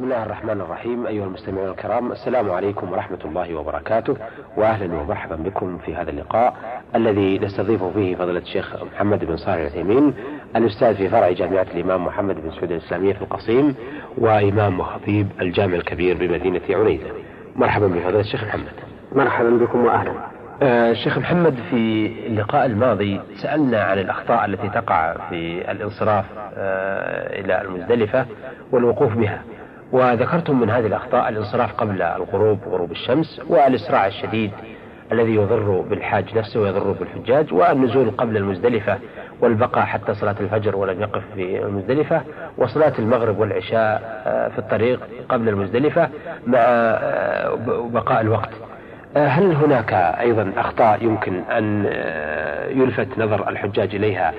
بسم الله الرحمن الرحيم أيها المستمعون الكرام السلام عليكم ورحمة الله وبركاته وأهلا ومرحبا بكم في هذا اللقاء الذي نستضيف فيه فضيلة الشيخ محمد بن صالح العثيمين الأستاذ في فرع جامعة الإمام محمد بن سعود الإسلامية في القصيم وإمام وخطيب الجامع الكبير بمدينة عنيزة مرحبا بفضيلة الشيخ محمد. مرحبا بكم وأهلا. آه شيخ محمد في اللقاء الماضي سألنا عن الأخطاء التي تقع في الانصراف آه إلى المزدلفة والوقوف بها. وذكرتم من هذه الأخطاء الانصراف قبل الغروب غروب الشمس والإسراع الشديد الذي يضر بالحاج نفسه ويضر بالحجاج والنزول قبل المزدلفة والبقاء حتى صلاة الفجر ولم يقف في المزدلفة وصلاة المغرب والعشاء آه، في الطريق قبل المزدلفة مع آه، بقاء الوقت آه، هل هناك أيضا أخطاء يمكن أن يلفت نظر الحجاج إليها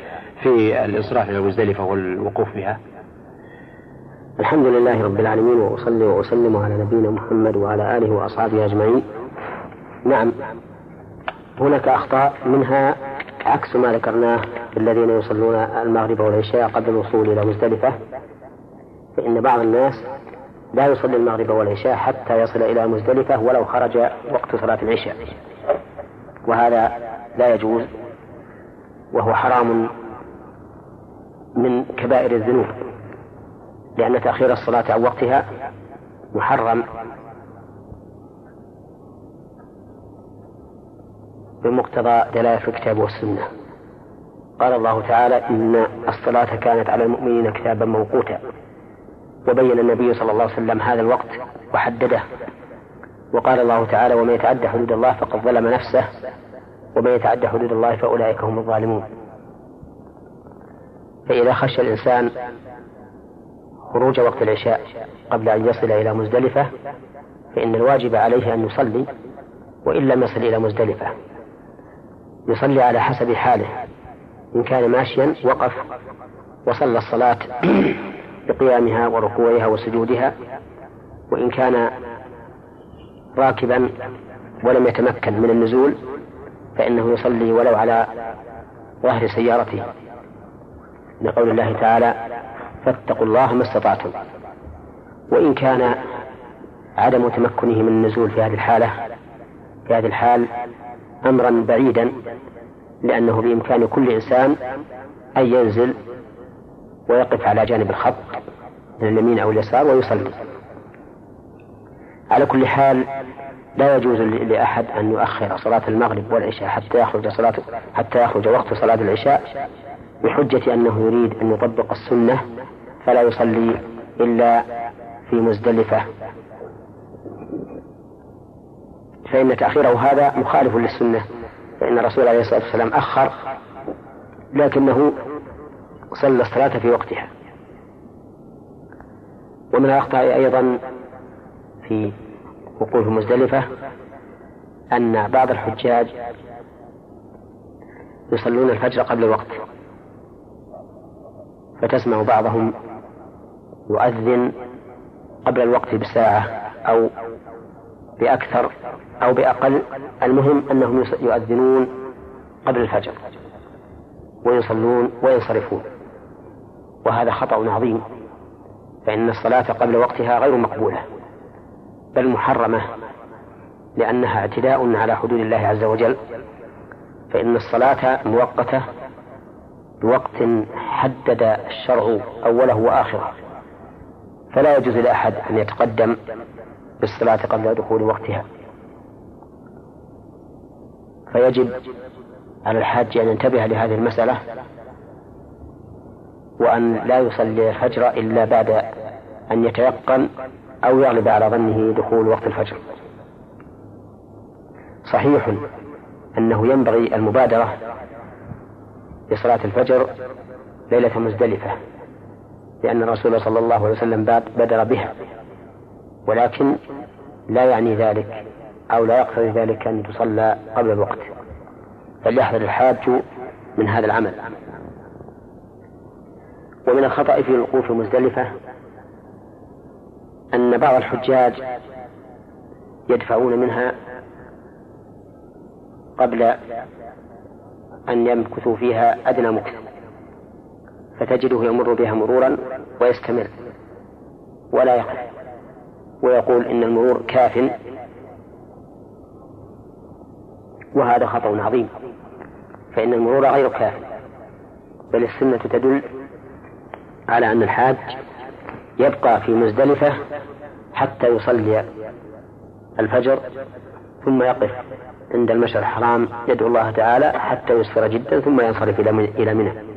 في الإصراف إلى المزدلفة والوقوف بها؟ الحمد لله رب العالمين وأصلي وأسلم على نبينا محمد وعلى آله وأصحابه أجمعين. نعم هناك أخطاء منها عكس ما ذكرناه الذين يصلون المغرب والعشاء قبل الوصول إلى مزدلفة. فإن بعض الناس لا يصلي المغرب والعشاء حتى يصل إلى مزدلفة ولو خرج وقت صلاة العشاء. وهذا لا يجوز وهو حرام من كبائر الذنوب. لأن تأخير الصلاة عن وقتها محرم. بمقتضى دلالة الكتاب والسنة. قال الله تعالى إن الصلاة كانت على المؤمنين كتابا موقوتا. وبين النبي صلى الله عليه وسلم هذا الوقت وحدده. وقال الله تعالى ومن يتعدى حدود الله فقد ظلم نفسه. ومن يتعدى حدود الله فأولئك هم الظالمون. فإذا خشى الإنسان خروج وقت العشاء قبل أن يصل إلى مزدلفة فإن الواجب عليه أن يصلي وإن لم يصل إلى مزدلفة. يصلي على حسب حاله إن كان ماشيا وقف وصلى الصلاة بقيامها وركوعها وسجودها وإن كان راكبا ولم يتمكن من النزول فإنه يصلي ولو على ظهر سيارته. لقول الله تعالى فاتقوا الله ما استطعتم. وإن كان عدم تمكنه من النزول في هذه الحالة في هذه الحال أمرا بعيدا لأنه بإمكان كل إنسان أن ينزل ويقف على جانب الخط من اليمين أو اليسار ويصلي. على كل حال لا يجوز لأحد أن يؤخر صلاة المغرب والعشاء حتى يخرج صلاة حتى يخرج وقت صلاة العشاء بحجة أنه يريد أن يطبق السنة فلا يصلي إلا في مزدلفة. فإن تأخيره هذا مخالف للسنة فإن الرسول عليه الصلاة والسلام أخر لكنه صلى الصلاة في وقتها. ومن الأخطاء أيضا في وقوف مزدلفة أن بعض الحجاج يصلون الفجر قبل الوقت فتسمع بعضهم يؤذن قبل الوقت بساعة أو بأكثر أو بأقل. المهم أنهم يؤذنون قبل الفجر ويصلون وينصرفون وهذا خطأ عظيم فإن الصلاة قبل وقتها غير مقبولة بل محرمة لأنها اعتداء على حدود الله عز وجل. فإن الصلاة مؤقتة بوقت حدد الشرع أوله وآخره. فلا يجوز لأحد أن يتقدم بالصلاة قبل دخول وقتها. فيجب على الحاج أن ينتبه لهذه المسألة وأن لا يصلي الفجر إلا بعد أن يتيقن أو يغلب على ظنه دخول وقت الفجر. صحيح أنه ينبغي المبادرة بصلاة الفجر ليلة مزدلفة. لأن الرسول صلى الله عليه وسلم بدر بها. ولكن لا يعني ذلك أو لا يقتضي ذلك أن تصلى قبل الوقت. فليحذر الحاج من هذا العمل. ومن الخطأ في الوقوف مزدلفة أن بعض الحجاج يدفعون منها قبل أن يمكثوا فيها أدنى مكث. فتجده يمر بها مرورا ويستمر ولا يقف ويقول إن المرور كاف وهذا خطأ عظيم فإن المرور غير كاف بل السنة تدل على أن الحاج يبقى في مزدلفة حتى يصلي الفجر ثم يقف عند المشعر الحرام يدعو الله تعالى حتى يسفر جدا ثم ينصرف إلى منى.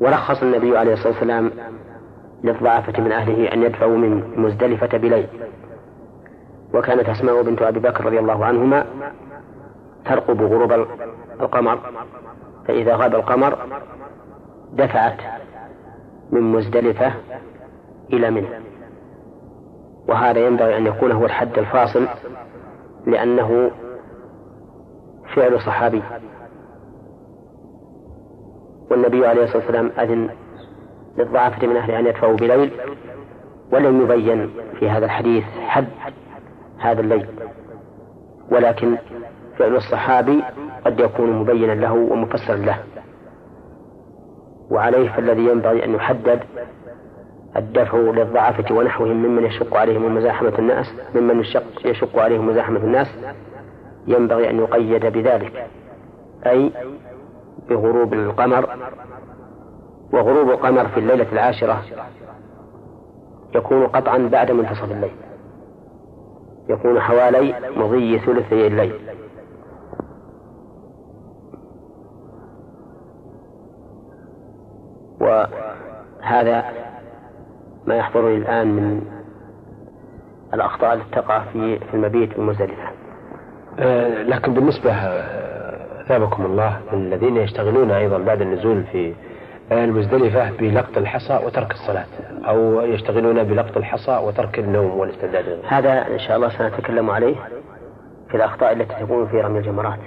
ورخص النبي عليه الصلاة والسلام للضعفة من أهله أن يدفعوا من مزدلفة بليل. وكانت أسماء بنت أبي بكر رضي الله عنهما ترقب غروب القمر. فإذا غاب القمر دفعت من مزدلفة إلى منى وهذا ينبغي أن يكون هو الحد الفاصل لأنه فعل صحابي. والنبي عليه الصلاة والسلام أذن للضعافة من أهله أن يدفعوا بليل ولم يبين في هذا الحديث حد هذا الليل. ولكن فعل الصحابي قد يكون مبينا له ومفسرا له. وعليه فالذي ينبغي أن يحدد الدفع للضعفة ونحوهم ممن يشق عليهم مزاحمة الناس ممن يشق, يشق عليهم مزاحمة الناس ينبغي أن يقيد بذلك. أي بغروب القمر وغروب القمر في الليلة العاشرة يكون قطعا بعد منتصف الليل يكون حوالي مضي ثلثي الليل وهذا ما يحضرني الآن من الأخطاء التي تقع في في المبيت بمزدلفة. آه لكن بالنسبة ثابكم الله الذين يشتغلون أيضا بعد النزول في المزدلفة بلقط الحصى وترك الصلاة أو يشتغلون بلقط الحصى وترك النوم والاستعداد. هذا إن شاء الله سنتكلم عليه في الأخطاء التي تكون في رمي الجمرات.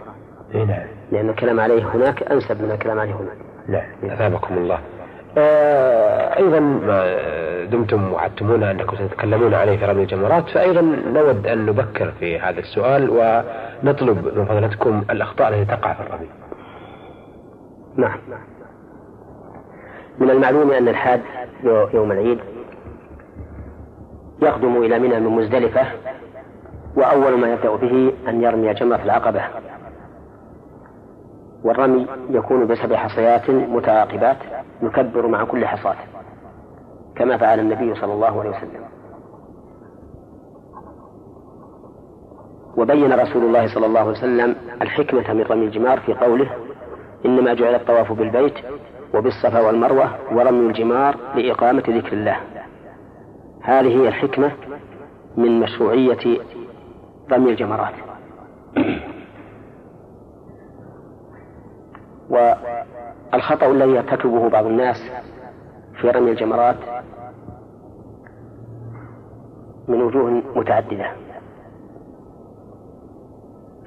إيه نعم. لأن الكلام عليه هناك أنسب من الكلام عليه هناك. نعم. أثابكم الله. أيضا ما دمتم وعدتمونا أنكم ستتكلمون عليه في رمي الجمرات فأيضا نود أن نبكر في هذا السؤال ونطلب من فضلتكم الأخطاء التي تقع في الرمي. نعم. من المعلوم أن الحاج يوم العيد يقدم إلى منى من مزدلفة وأول ما يبدأ به أن يرمي جمرة العقبة. والرمي يكون بسبع حصيات متعاقبات. يكبر مع كل حصاة كما فعل النبي صلى الله عليه وسلم. وبين رسول الله صلى الله عليه وسلم الحكمة من رمي الجمار في قوله إنما جعل الطواف بالبيت وبالصفا والمروة ورمي الجمار لإقامة ذكر الله. هذه هي الحكمة من مشروعية رمي الجمرات. والخطأ الذي يرتكبه بعض الناس في رمي الجمرات من وجوه متعددة.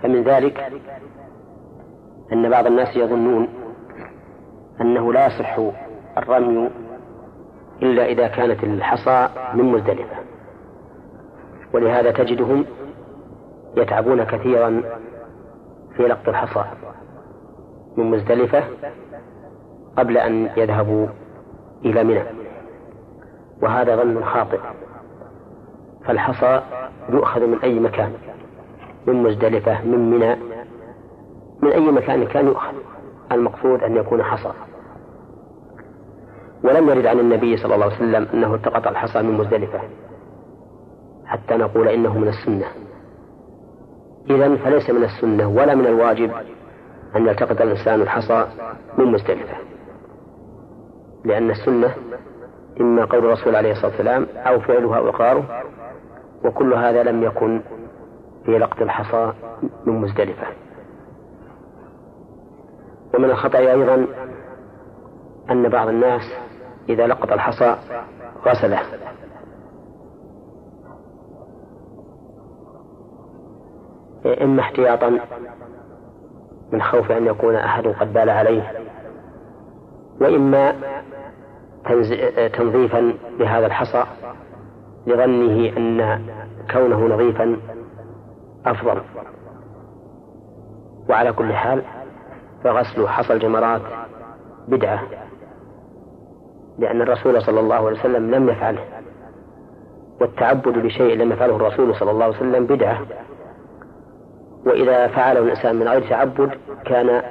فمن ذلك أن بعض الناس يظنون أنه لا يصح الرمي إلا إذا كانت الحصى من مزدلفة. ولهذا تجدهم يتعبون كثيرا في لقط الحصى. من مزدلفة قبل أن يذهبوا إلى منى. وهذا ظن خاطئ. فالحصى يؤخذ من أي مكان؟ من مزدلفة من منى. من أي مكان كان يؤخذ؟ المقصود أن يكون حصى. ولم يرد عن النبي صلى الله عليه وسلم أنه التقط الحصى من مزدلفة. حتى نقول إنه من السنة. إذا فليس من السنة ولا من الواجب أن يلتقط الإنسان الحصى من مزدلفة. لأن السنة إما قول الرسول عليه الصلاة والسلام أو فعلها أو إقراره وكل هذا لم يكن في لقط الحصى من مزدلفة. ومن الخطأ أيضا أن بعض الناس إذا لقط الحصى غسله. إما احتياطا من خوف أن يكون أحد قد بال عليه. وإما تنظيفا بهذا الحصى لظنه أن كونه نظيفا أفضل. وعلى كل حال فغسل حصى الجمرات بدعة لأن الرسول صلى الله عليه وسلم لم يفعله والتعبد بشيء لم يفعله الرسول صلى الله عليه وسلم بدعة. وإذا فعله الإنسان من غير تعبد كان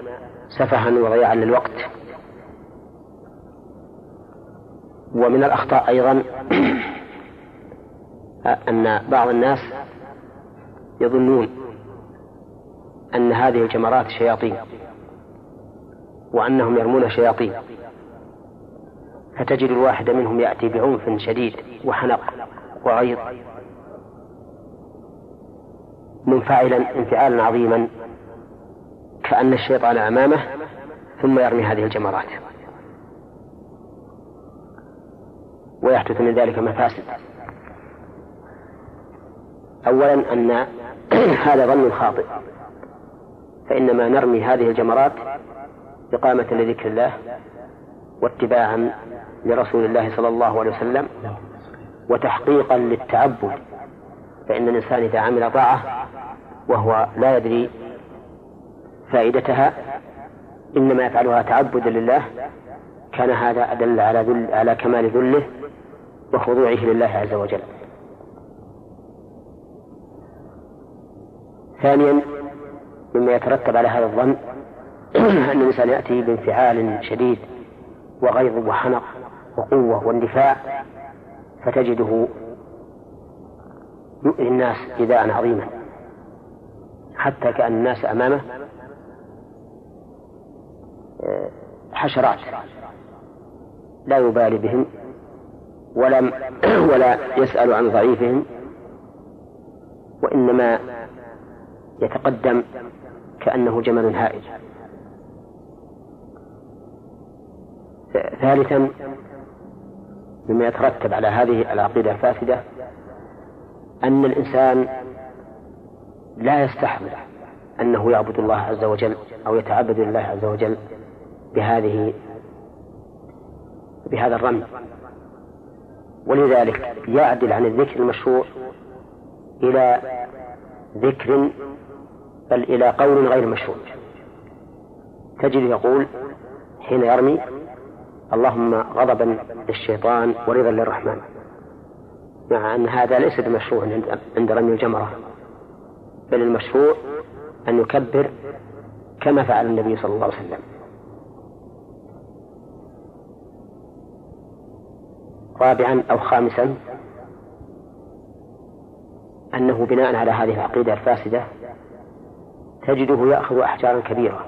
سفها وضياعا للوقت. ومن الأخطاء أيضا أن بعض الناس يظنون أن هذه الجمرات شياطين وأنهم يرمون شياطين. فتجد الواحد منهم يأتي بعنف شديد وحنق وغيظ. منفعلا انفعالا عظيما كأن الشيطان أمامه ثم يرمي هذه الجمرات. ويحدث من ذلك مفاسد. أولا أن هذا ظن خاطئ فإنما نرمي هذه الجمرات إقامة لذكر الله واتباعا لرسول الله صلى الله عليه وسلم وتحقيقا للتعبد. فإن الإنسان إذا عمل طاعة وهو لا يدري فائدتها إنما يفعلها تعبدا لله كان هذا أدل على ذل على كمال ذله وخضوعه لله عز وجل. ثانيا مما يترتب على هذا الظن أن الإنسان يأتي بانفعال شديد وغيظ وحنق وقوة واندفاع فتجده يؤذي الناس إيذاء عظيما حتى كأن الناس أمامه آه، حشرات. لا يبالي بهم ولم ولا يسأل عن ضعيفهم وإنما يتقدم كأنه جمل هائج. ثالثا مما يترتب على هذه العقيدة الفاسدة أن الإنسان لا يستحمل أنه يعبد الله عز وجل أو يتعبد لله عز وجل بهذه بهذا الرمي. ولذلك يعدل عن الذكر المشروع إلى ذكر بل إلى قول غير مشروع. تجد يقول حين يرمي اللهم غضبا للشيطان ورضا للرحمن. مع أن هذا ليس بمشروع عند رمي الجمرة. بل المشروع أن يكبر كما فعل النبي صلى الله عليه وسلم. رابعا أو خامسا أنه بناء على هذه العقيدة الفاسدة تجده يأخذ أحجارا كبيرة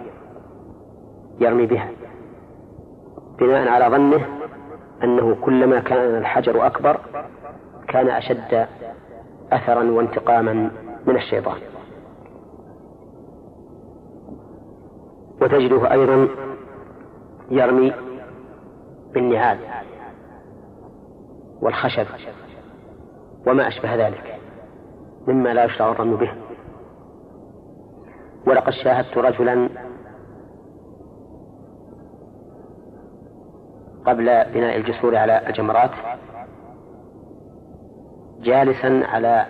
يرمي بها بناء على ظنه أنه كلما كان الحجر أكبر كان أشد أثرا وانتقاما من الشيطان. وتجده أيضا يرمي بالنعال والخشب وما أشبه ذلك مما لا يشرع الرمي به. ولقد شاهدت رجلا قبل بناء الجسور على الجمرات جالسا على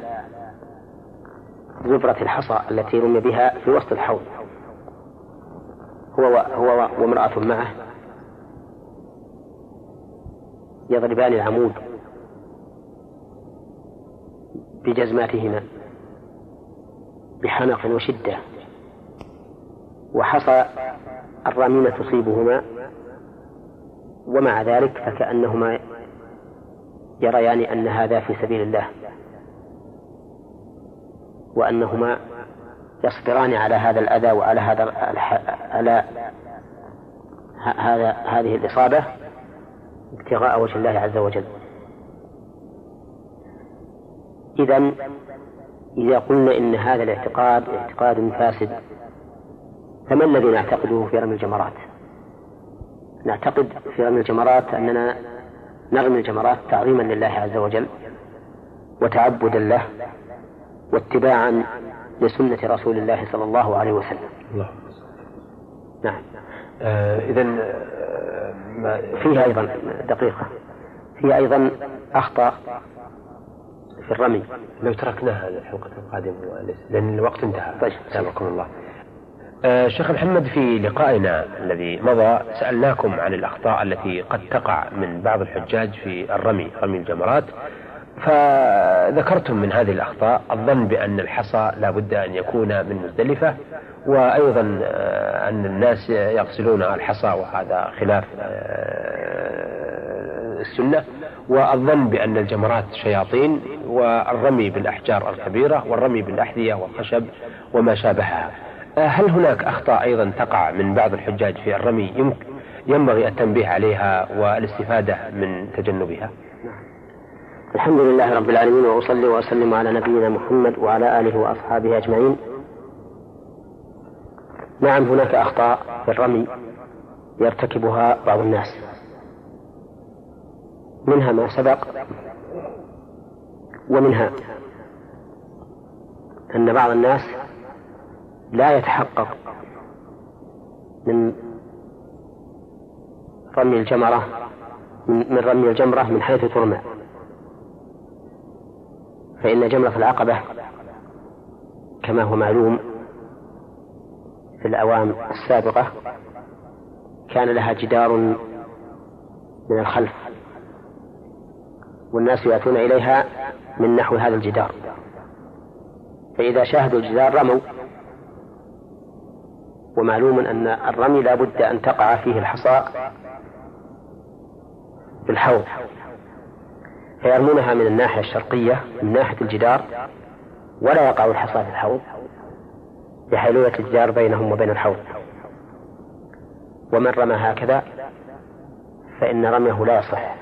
زبرة الحصى التي رمي بها في وسط الحوض. هو هو وامرأة معه. يضربان العمود بجزماتهما بحنق وشدة. وحصى الرامين تصيبهما. ومع ذلك فكأنهما يريان أن هذا في سبيل الله. وأنهما يصبران على هذا الأذى وعلى هذا على هذا هذه الإصابة ابتغاء وجه الله عز وجل إذا إذا قلنا إن هذا الاعتقاد اعتقاد فاسد فما الذي نعتقده في رمي الجمرات؟ نعتقد في رمي الجمرات أننا نرمي الجمرات تعظيما لله عز وجل وتعبدا له واتباعا لسنة رسول الله صلى الله عليه وسلم. الله. نعم. آه إذا آه فيها أيضا دقيقة. فيها أيضا أخطاء في الرمي. لو تركناها الحلقة القادمة لأن الوقت انتهى. طيب. سابقكم الله. آه شيخ محمد في لقائنا الذي مضى سألناكم عن الأخطاء التي قد تقع من بعض الحجاج في الرمي رمي الجمرات. ف وذكرتم من هذه الأخطاء الظن بأن الحصى لا بد أن يكون من مزدلفة وأيضا آه، أن الناس يغسلون الحصى وهذا خلاف آه، السنة والظن بأن الجمرات شياطين والرمي بالأحجار الكبيرة والرمي بالأحذية والخشب وما شابهها. هل هناك أخطاء أيضا تقع من بعض الحجاج في الرمي؟ ينبغي التنبيه عليها والاستفادة من تجنبها؟ الحمد لله رب العالمين وأصلي وأسلم على نبينا محمد وعلى آله وأصحابه أجمعين. نعم هناك أخطاء في الرمي يرتكبها بعض الناس. منها ما سبق ومنها أن بعض الناس لا يتحقق من رمي الجمرة من رمي الجمرة من حيث ترمى. فإن جمرة العقبة كما هو معلوم في الأعوام السابقة كان لها جدار من الخلف والناس يأتون إليها من نحو هذا الجدار فإذا شاهدوا الجدار رموا ومعلوم أن الرمي لا بد أن تقع فيه الحصى بالحوض فيرمونها من الناحية الشرقية من ناحية الجدار ولا يقع الحصى في الحوض لحيلولة الجدار بينهم وبين الحوض. ومن رمى هكذا فإن رميه لا يصح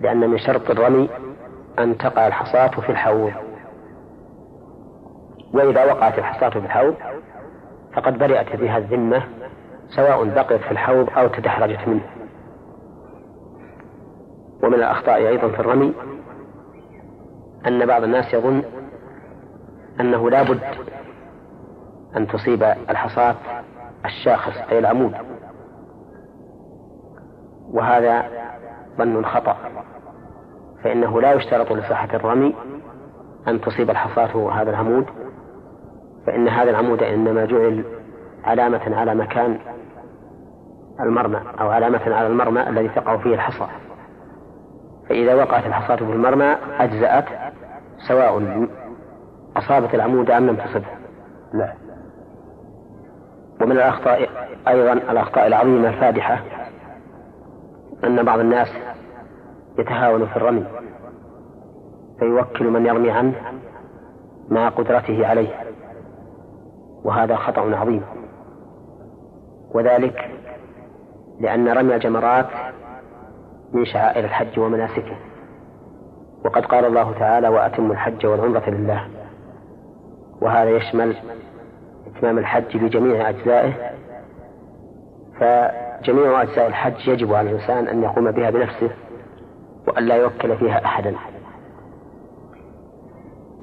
لأن من شرط الرمي أن تقع الحصاة في الحوض. وإذا وقعت الحصاة في الحوض فقد برئت بها الذمة سواء بقيت في الحوض أو تدحرجت منه. ومن الأخطاء أيضا في الرمي أن بعض الناس يظن أنه لا بد أن تصيب الحصاة الشاخص أي العمود. وهذا ظن خطأ فإنه لا يشترط لصحة الرمي أن تصيب الحصاة هذا العمود. فإن هذا العمود إنما جعل علامة على مكان المرمى أو علامة على المرمى الذي تقع فيه الحصى. فإذا وقعت الحصاة في المرمى أجزأت سواء أصابت العمود أم لم تصبه لا. ومن الأخطاء أيضا الأخطاء العظيمة الفادحة أن بعض الناس يتهاون في الرمي فيوكل من يرمي عنه مع قدرته عليه وهذا خطأ عظيم. وذلك لأن رمي الجمرات من شعائر الحج ومناسكه. وقد قال الله تعالى وأتموا الحج والعمرة لله. وهذا يشمل إتمام الحج بجميع أجزائه. فجميع أجزاء الحج يجب على الإنسان أن يقوم بها بنفسه وأن لا يوكل فيها أحدا.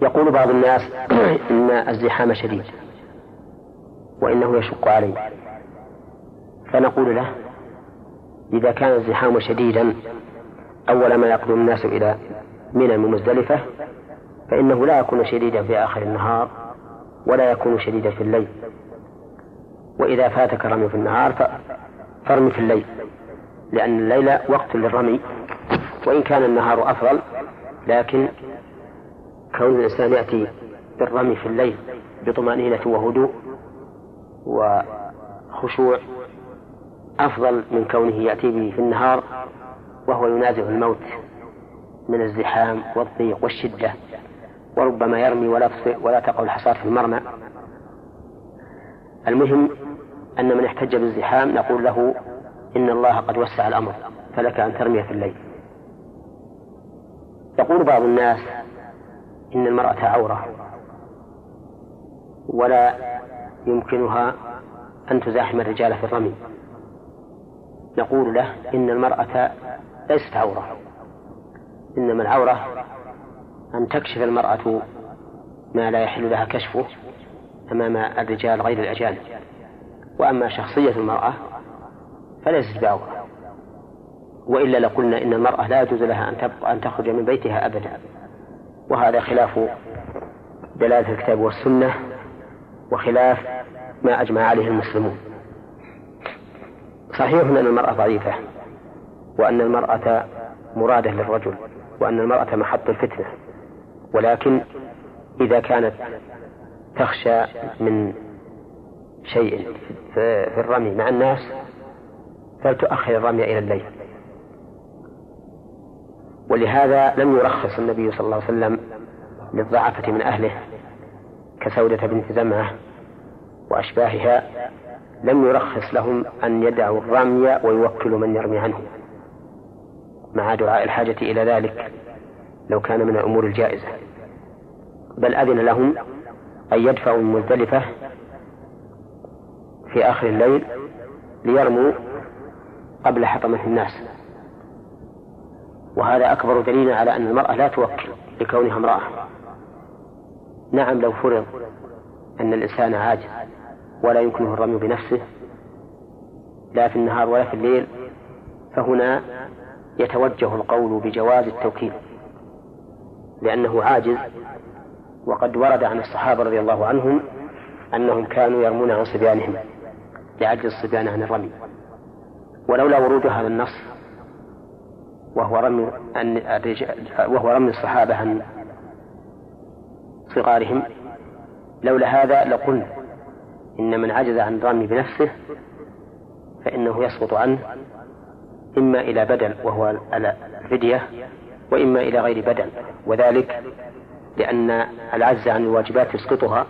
يقول بعض الناس إن الزحام شديد وإنه يشق عليه فنقول له إذا كان الزحام شديدا أول ما يقدم الناس إلى منى مزدلفة فإنه لا يكون شديدا في آخر النهار ولا يكون شديدا في الليل. وإذا فاتك الرمي في النهار فارمي في الليل لأن الليل وقت للرمي وإن كان النهار أفضل لكن كون الإنسان يأتي بالرمي في الليل بطمأنينة وهدوء وخشوع أفضل من كونه يأتي به في النهار وهو ينازع الموت من الزحام والضيق والشدة وربما يرمي ولا ولا تقع الحصاة في المرمى. المهم أن من احتج بالزحام نقول له إن الله قد وسع الأمر فلك أن ترمي في الليل. يقول بعض الناس إن المرأة عورة ولا يمكنها أن تزاحم الرجال في الرمي. نقول له إن المرأة ليست عورة. إنما العورة أن تكشف المرأة ما لا يحل لها كشفه أمام الرجال غير الأجانب. وأما شخصية المرأة فليست بعورة. وإلا لقلنا إن المرأة لا يجوز لها أن تبقى أن تخرج من بيتها أبدا. وهذا خلاف دلالة الكتاب والسنة وخلاف ما أجمع عليه المسلمون. صحيح أن المرأة ضعيفة وأن المرأة مرادة للرجل وأن المرأة محط الفتنة ولكن إذا كانت تخشى من شيء في الرمي مع الناس فلتؤخر الرمي إلى الليل. ولهذا لم يرخص النبي صلى الله عليه وسلم للضعفة من أهله كسودة بنت زمعة وأشباهها لم يرخص لهم أن يدعوا الرمي ويوكلوا من يرمي عنه. مع دعاء الحاجة إلى ذلك لو كان من الأمور الجائزة. بل أذن لهم أن يدفعوا من مزدلفة في آخر الليل ليرموا قبل حطمة الناس. وهذا أكبر دليل على أن المرأة لا توكل لكونها امرأة. نعم لو فرض أن الإنسان عاجز ولا يمكنه الرمي بنفسه لا في النهار ولا في الليل فهنا يتوجه القول بجواز التوكيل لأنه عاجز وقد ورد عن الصحابة رضي الله عنهم أنهم كانوا يرمون عن صبيانهم لعجز الصبيان عن الرمي ولولا ورود هذا النص وهو رمي وهو رمي الصحابة عن صغارهم لولا هذا لقلنا إن من عجز عن الرمي بنفسه فإنه يسقط عنه إما إلى بدل وهو الفدية وإما إلى غير بدل وذلك لأن العجز عن الواجبات يسقطها.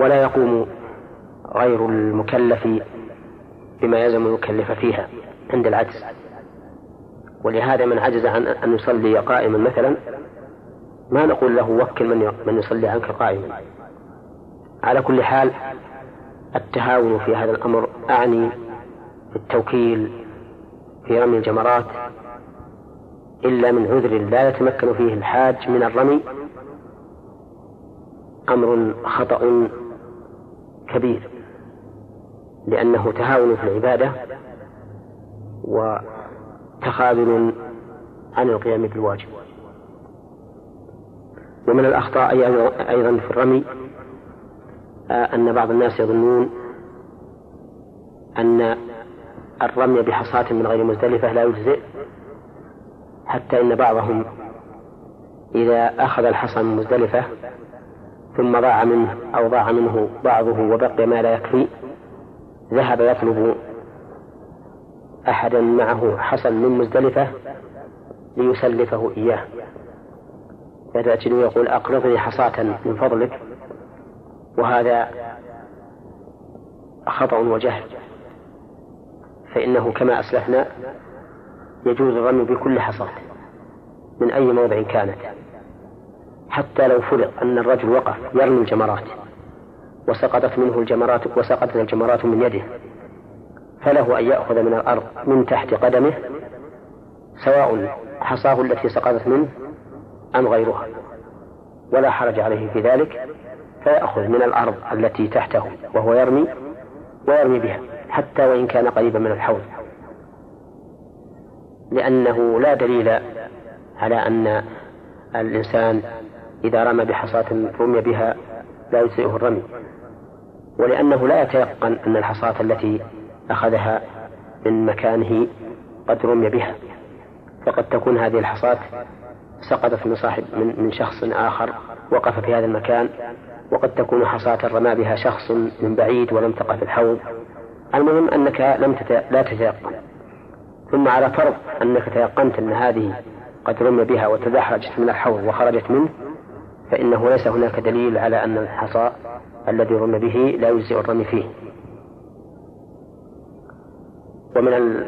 ولا يقوم غير المكلف بما يلزم المكلف فيها عند العجز. ولهذا من عجز عن أن يصلي قائما مثلا ما نقول له وكل من من يصلي عنك قائما. على كل حال التهاون في هذا الأمر أعني التوكيل في رمي الجمرات إلا من عذر لا يتمكن فيه الحاج من الرمي أمر خطأ كبير لأنه تهاون في العبادة وتخاذل عن القيام بالواجب. ومن الأخطاء أيضا في الرمي أن بعض الناس يظنون أن الرمي بحصاة من غير مزدلفة لا يجزئ حتى إن بعضهم إذا أخذ الحصى من مزدلفة ثم ضاع منه أو ضاع منه بعضه وبقي ما لا يكفي ذهب يطلب أحدا معه حصى من مزدلفة ليسلفه إياه. فتأتي يقول أقرضني حصاة من فضلك وهذا خطأ وجهل. فإنه كما أسلفنا يجوز الرمي بكل حصاة من أي موضع كانت. حتى لو فرض أن الرجل وقف يرمي الجمرات وسقطت منه الجمرات وسقطت الجمرات من يده فله أن يأخذ من الأرض من تحت قدمه سواء حصاه التي سقطت منه أم غيرها. ولا حرج عليه في ذلك. فيأخذ من الأرض التي تحته وهو يرمي ويرمي بها حتى وإن كان قريبا من الحوض. لأنه لا دليل على أن الإنسان إذا رمى بحصاة رمي بها لا يجزئه الرمي. ولأنه لا يتيقن أن الحصاة التي أخذها من مكانه قد رمي بها. فقد تكون هذه الحصاة سقطت من صاحب من شخص آخر وقف في هذا المكان وقد تكون حصاة رمى بها شخص من بعيد ولم تقع في الحوض. المهم أنك لم تت... لا تتيقن. ثم على فرض أنك تيقنت أن هذه قد رمي بها وتدحرجت من الحوض وخرجت منه فإنه ليس هناك دليل على أن الحصى الذي رمي به لا يجزئ الرمي فيه. ومن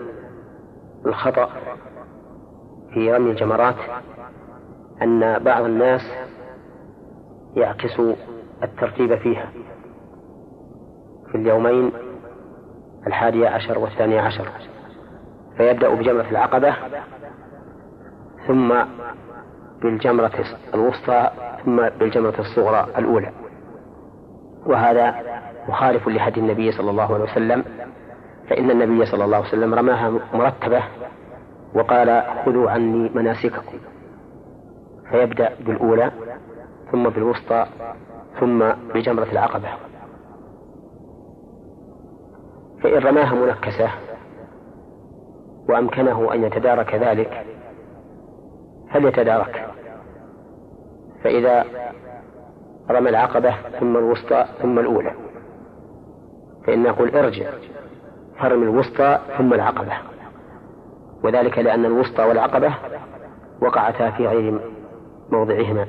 الخطأ في رمي الجمرات أن بعض الناس يعكس الترتيب فيها. في اليومين الحادي عشر والثاني عشر. فيبدأ بجمرة العقبة ثم بالجمرة الوسطى ثم بالجمرة الصغرى الأولى. وهذا مخالف لهدي النبي صلى الله عليه وسلم فإن النبي صلى الله عليه وسلم رماها مرتبة وقال خذوا عني مناسككم. فيبدأ بالأولى ثم بالوسطى ثم بجمرة العقبة. فإن رماها منكسة وأمكنه أن يتدارك ذلك فليتدارك. فإذا رمى العقبة ثم الوسطى ثم الأولى فإن نقول ارجع فرم الوسطى ثم العقبة. وذلك لأن الوسطى والعقبة وقعتا في غير موضعهما.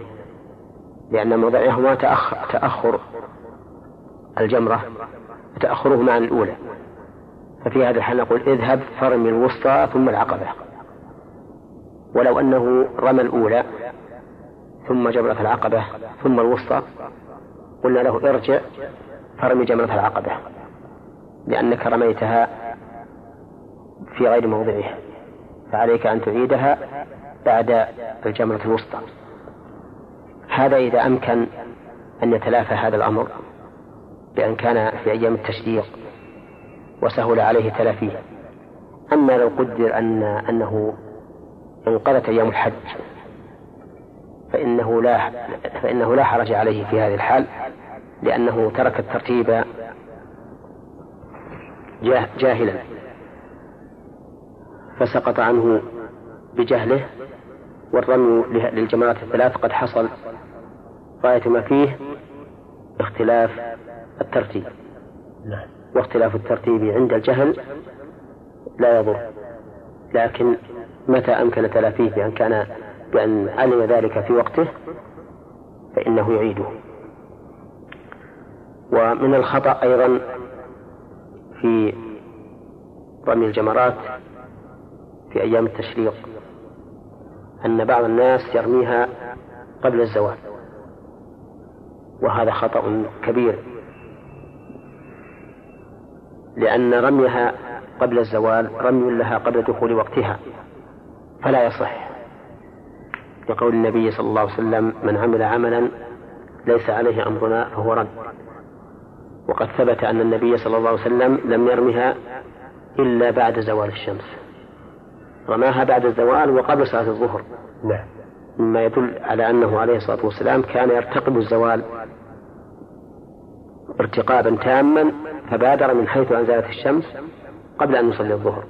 لأن موضعهما تأخر, تأخر الجمرة وتأخرهما عن الأولى. ففي هذا الحال نقول اذهب فرم الوسطى ثم العقبة. ولو أنه رمى الأولى ثم جمرة العقبة ثم الوسطى قلنا له ارجع فرمي جمرة العقبة لأنك رميتها في غير موضعها فعليك أن تعيدها بعد الجمرة الوسطى. هذا إذا أمكن أن يتلافى هذا الأمر بأن كان في أيام التشريق وسهل عليه تلافيه. أما لو قدر أن أنه انقضت أيام الحج فإنه لا فإنه لا حرج عليه في هذه الحال لأنه ترك الترتيب جاهلا. فسقط عنه بجهله والرمي للجمرات الثلاث قد حصل غاية ما فيه اختلاف الترتيب. نعم. واختلاف الترتيب عند الجهل لا يضر. لكن متى أمكن تلافيه بأن كان بأن علم ذلك في وقته؟ فإنه يعيده. ومن الخطأ أيضا في رمي الجمرات في أيام التشريق أن بعض الناس يرميها قبل الزوال. وهذا خطأ كبير. لأن رميها قبل الزوال رمي لها قبل دخول وقتها. فلا يصح. لقول النبي صلى الله عليه وسلم من عمل عملا ليس عليه أمرنا فهو رد. وقد ثبت أن النبي صلى الله عليه وسلم لم يرمها إلا بعد زوال الشمس. رماها بعد الزوال وقبل صلاة الظهر. نعم. مما يدل على أنه عليه الصلاة والسلام كان يرتقب الزوال ارتقابا تاما فبادر من حيث أنزلت الشمس قبل أن يصلي الظهر.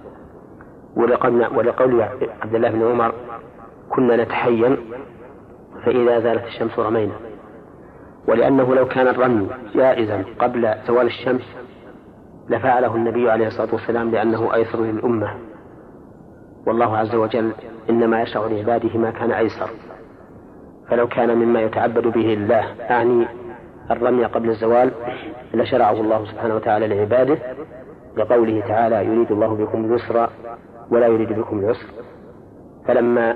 ولقول عبد الله بن عمر كنا نتحين فإذا زالت الشمس رمينا. ولأنه لو كان الرمي جائزا قبل زوال الشمس لفعله النبي عليه الصلاة والسلام لأنه أيسر للأمة. والله عز وجل إنما يشرع لعباده ما كان أيسر. فلو كان مما يتعبد به لله أعني الرمي قبل الزوال لشرعه الله سبحانه وتعالى لعباده لقوله تعالى يريد الله بكم اليسر ولا يريد بكم العسر فلما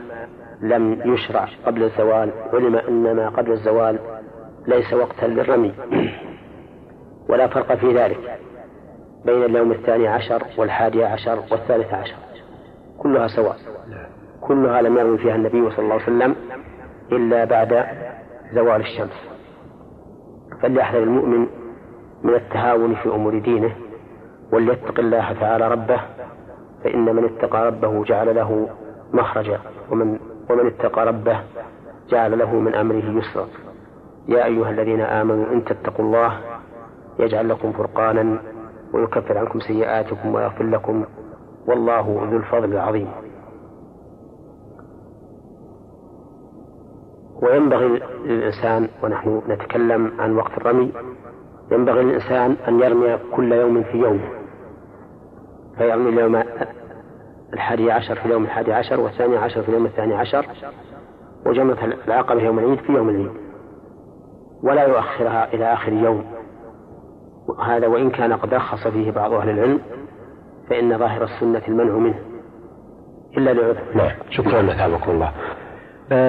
لم يشرع قبل الزوال علم أن ما قبل الزوال ليس وقتا للرمي. ولا فرق في ذلك بين اليوم الثاني عشر والحادي عشر والثالث عشر. كلها سواء. كلها لم يرمي فيها النبي صلى الله عليه وسلم إلا بعد زوال الشمس. فليحذر المؤمن من التهاون في أمور دينه وليتق الله تعالى ربه فإن من اتقى ربه جعل له مخرجا ومن ومن اتقى ربه جعل له من أمره يسرا. يا أيها الذين آمنوا إن تتقوا الله يجعل لكم فرقانا ويكفر عنكم سيئاتكم ويغفر لكم والله ذو الفضل العظيم. وينبغي للإنسان ونحن نتكلم عن وقت الرمي ينبغي للإنسان أن يرمي كل يوم في يوم. فيرمي اليوم الحادي عشر في اليوم الحادي عشر والثاني عشر في اليوم الثاني عشر وجمرة العقبة يوم العيد في يوم العيد. ولا يؤخرها إلى آخر يوم. هذا وإن كان قد رخص فيه بعض أهل العلم فإن ظاهر السنة المنع منه. إلا لعذر. نعم. شكرا. مثابكم الله.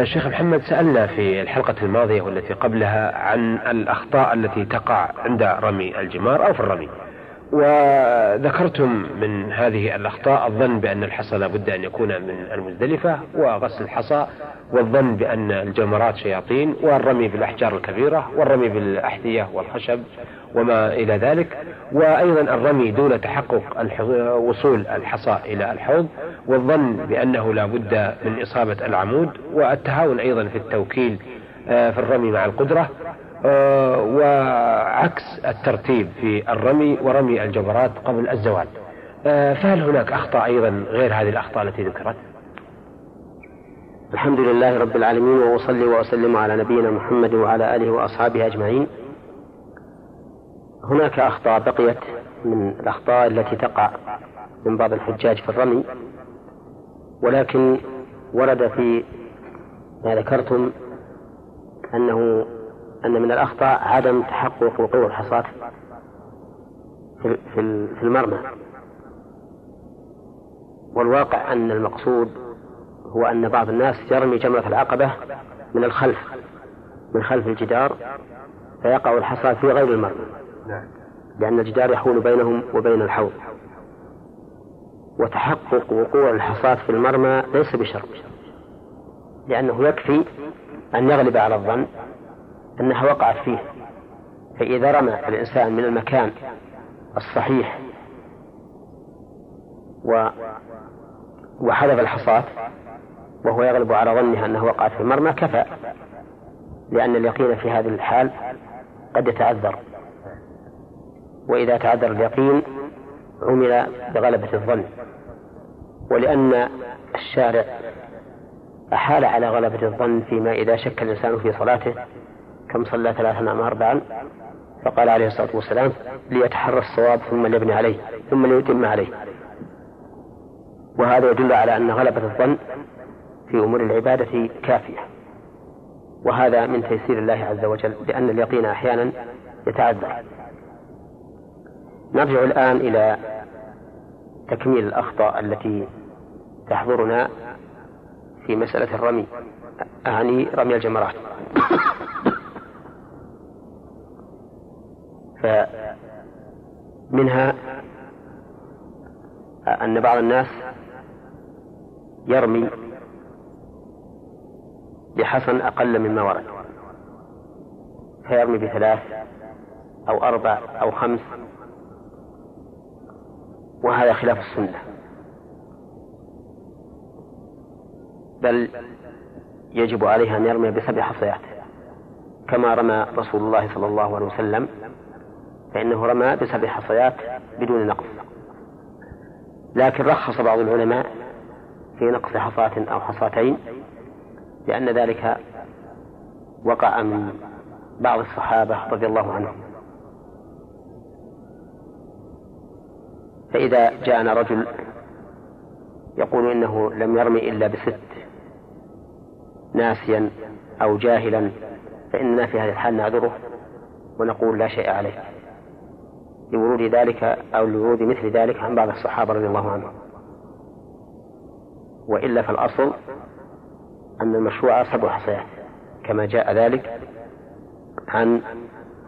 شيخ محمد سألنا في الحلقة الماضية والتي قبلها عن الأخطاء التي تقع عند رمي الجمار أو في الرمي. وذكرتم من هذه الأخطاء الظن بأن الحصى لابد أن يكون من المزدلفة وغسل الحصى والظن بأن الجمرات شياطين والرمي بالأحجار الكبيرة والرمي بالأحذية والخشب وما إلى ذلك وأيضا الرمي دون تحقق وصول الحصى إلى الحوض والظن بأنه لا بد من إصابة العمود والتهاون أيضا في التوكيل آه، في الرمي مع القدرة وعكس الترتيب في الرمي ورمي الجبرات قبل الزوال آه، فهل هناك أخطاء أيضا غير هذه الأخطاء التي ذكرت؟ الحمد لله رب العالمين وأصلي وأسلم على نبينا محمد وعلى آله وأصحابه أجمعين هناك أخطاء بقيت من الأخطاء التي تقع من بعض الحجاج في الرمي ولكن ورد في ما ذكرتم أنه أن من الأخطاء عدم تحقق وقوع الحصاة في في المرمى. والواقع أن المقصود هو أن بعض الناس يرمي جمرة العقبة من الخلف من خلف الجدار فيقع الحصى في غير المرمى. نعم. لأن الجدار يحول بينهم وبين الحوض. وتحقق وقوع الحصاة في المرمى ليس بشرط لأنه يكفي أن يغلب على الظن. أنها وقعت فيه فإذا رمى الإنسان من المكان الصحيح و وحذف الحصاة وهو يغلب على ظنه أنه وقعت في المرمى كفى لأن اليقين في هذه الحال قد يتعذر. وإذا تعذر اليقين عمل بغلبة الظن. ولأن الشارع أحال على غلبة الظن فيما إذا شك الإنسان في صلاته كم صلى ثلاثا أم أربعا فقال عليه الصلاة والسلام ليتحرى الصواب ثم ليبني عليه ثم ليتم عليه. وهذا يدل على أن غلبة الظن في أمور العبادة كافية. وهذا من تيسير الله عز وجل لأن اليقين أحيانا يتعذر. نرجع الآن إلى تكميل الأخطاء التي تحضرنا في مسألة الرمي أعني رمي الجمرات. فمنها أن بعض الناس يرمي بحصن أقل مما ورد فيرمي بثلاث أو أربع أو خمس وهذا خلاف السنة. بل يجب عليه أن يرمي بسبع حصيات كما رمى رسول الله صلى الله عليه وسلم فإنه رمى بسبع حصيات بدون نقص. لكن رخص بعض العلماء في نقص حصاة أو حصاتين لأن ذلك وقع من بعض الصحابة رضي الله عنهم. فإذا جاءنا رجل يقول إنه لم يرمي إلا بست ناسيا أو جاهلا فإننا في هذه الحال نعذره ونقول لا شيء عليه. لورود ذلك أو لورود مثل ذلك عن بعض الصحابة رضي الله عنهم. وإلا فالأصل أن المشروع سبع حصيات كما جاء ذلك عن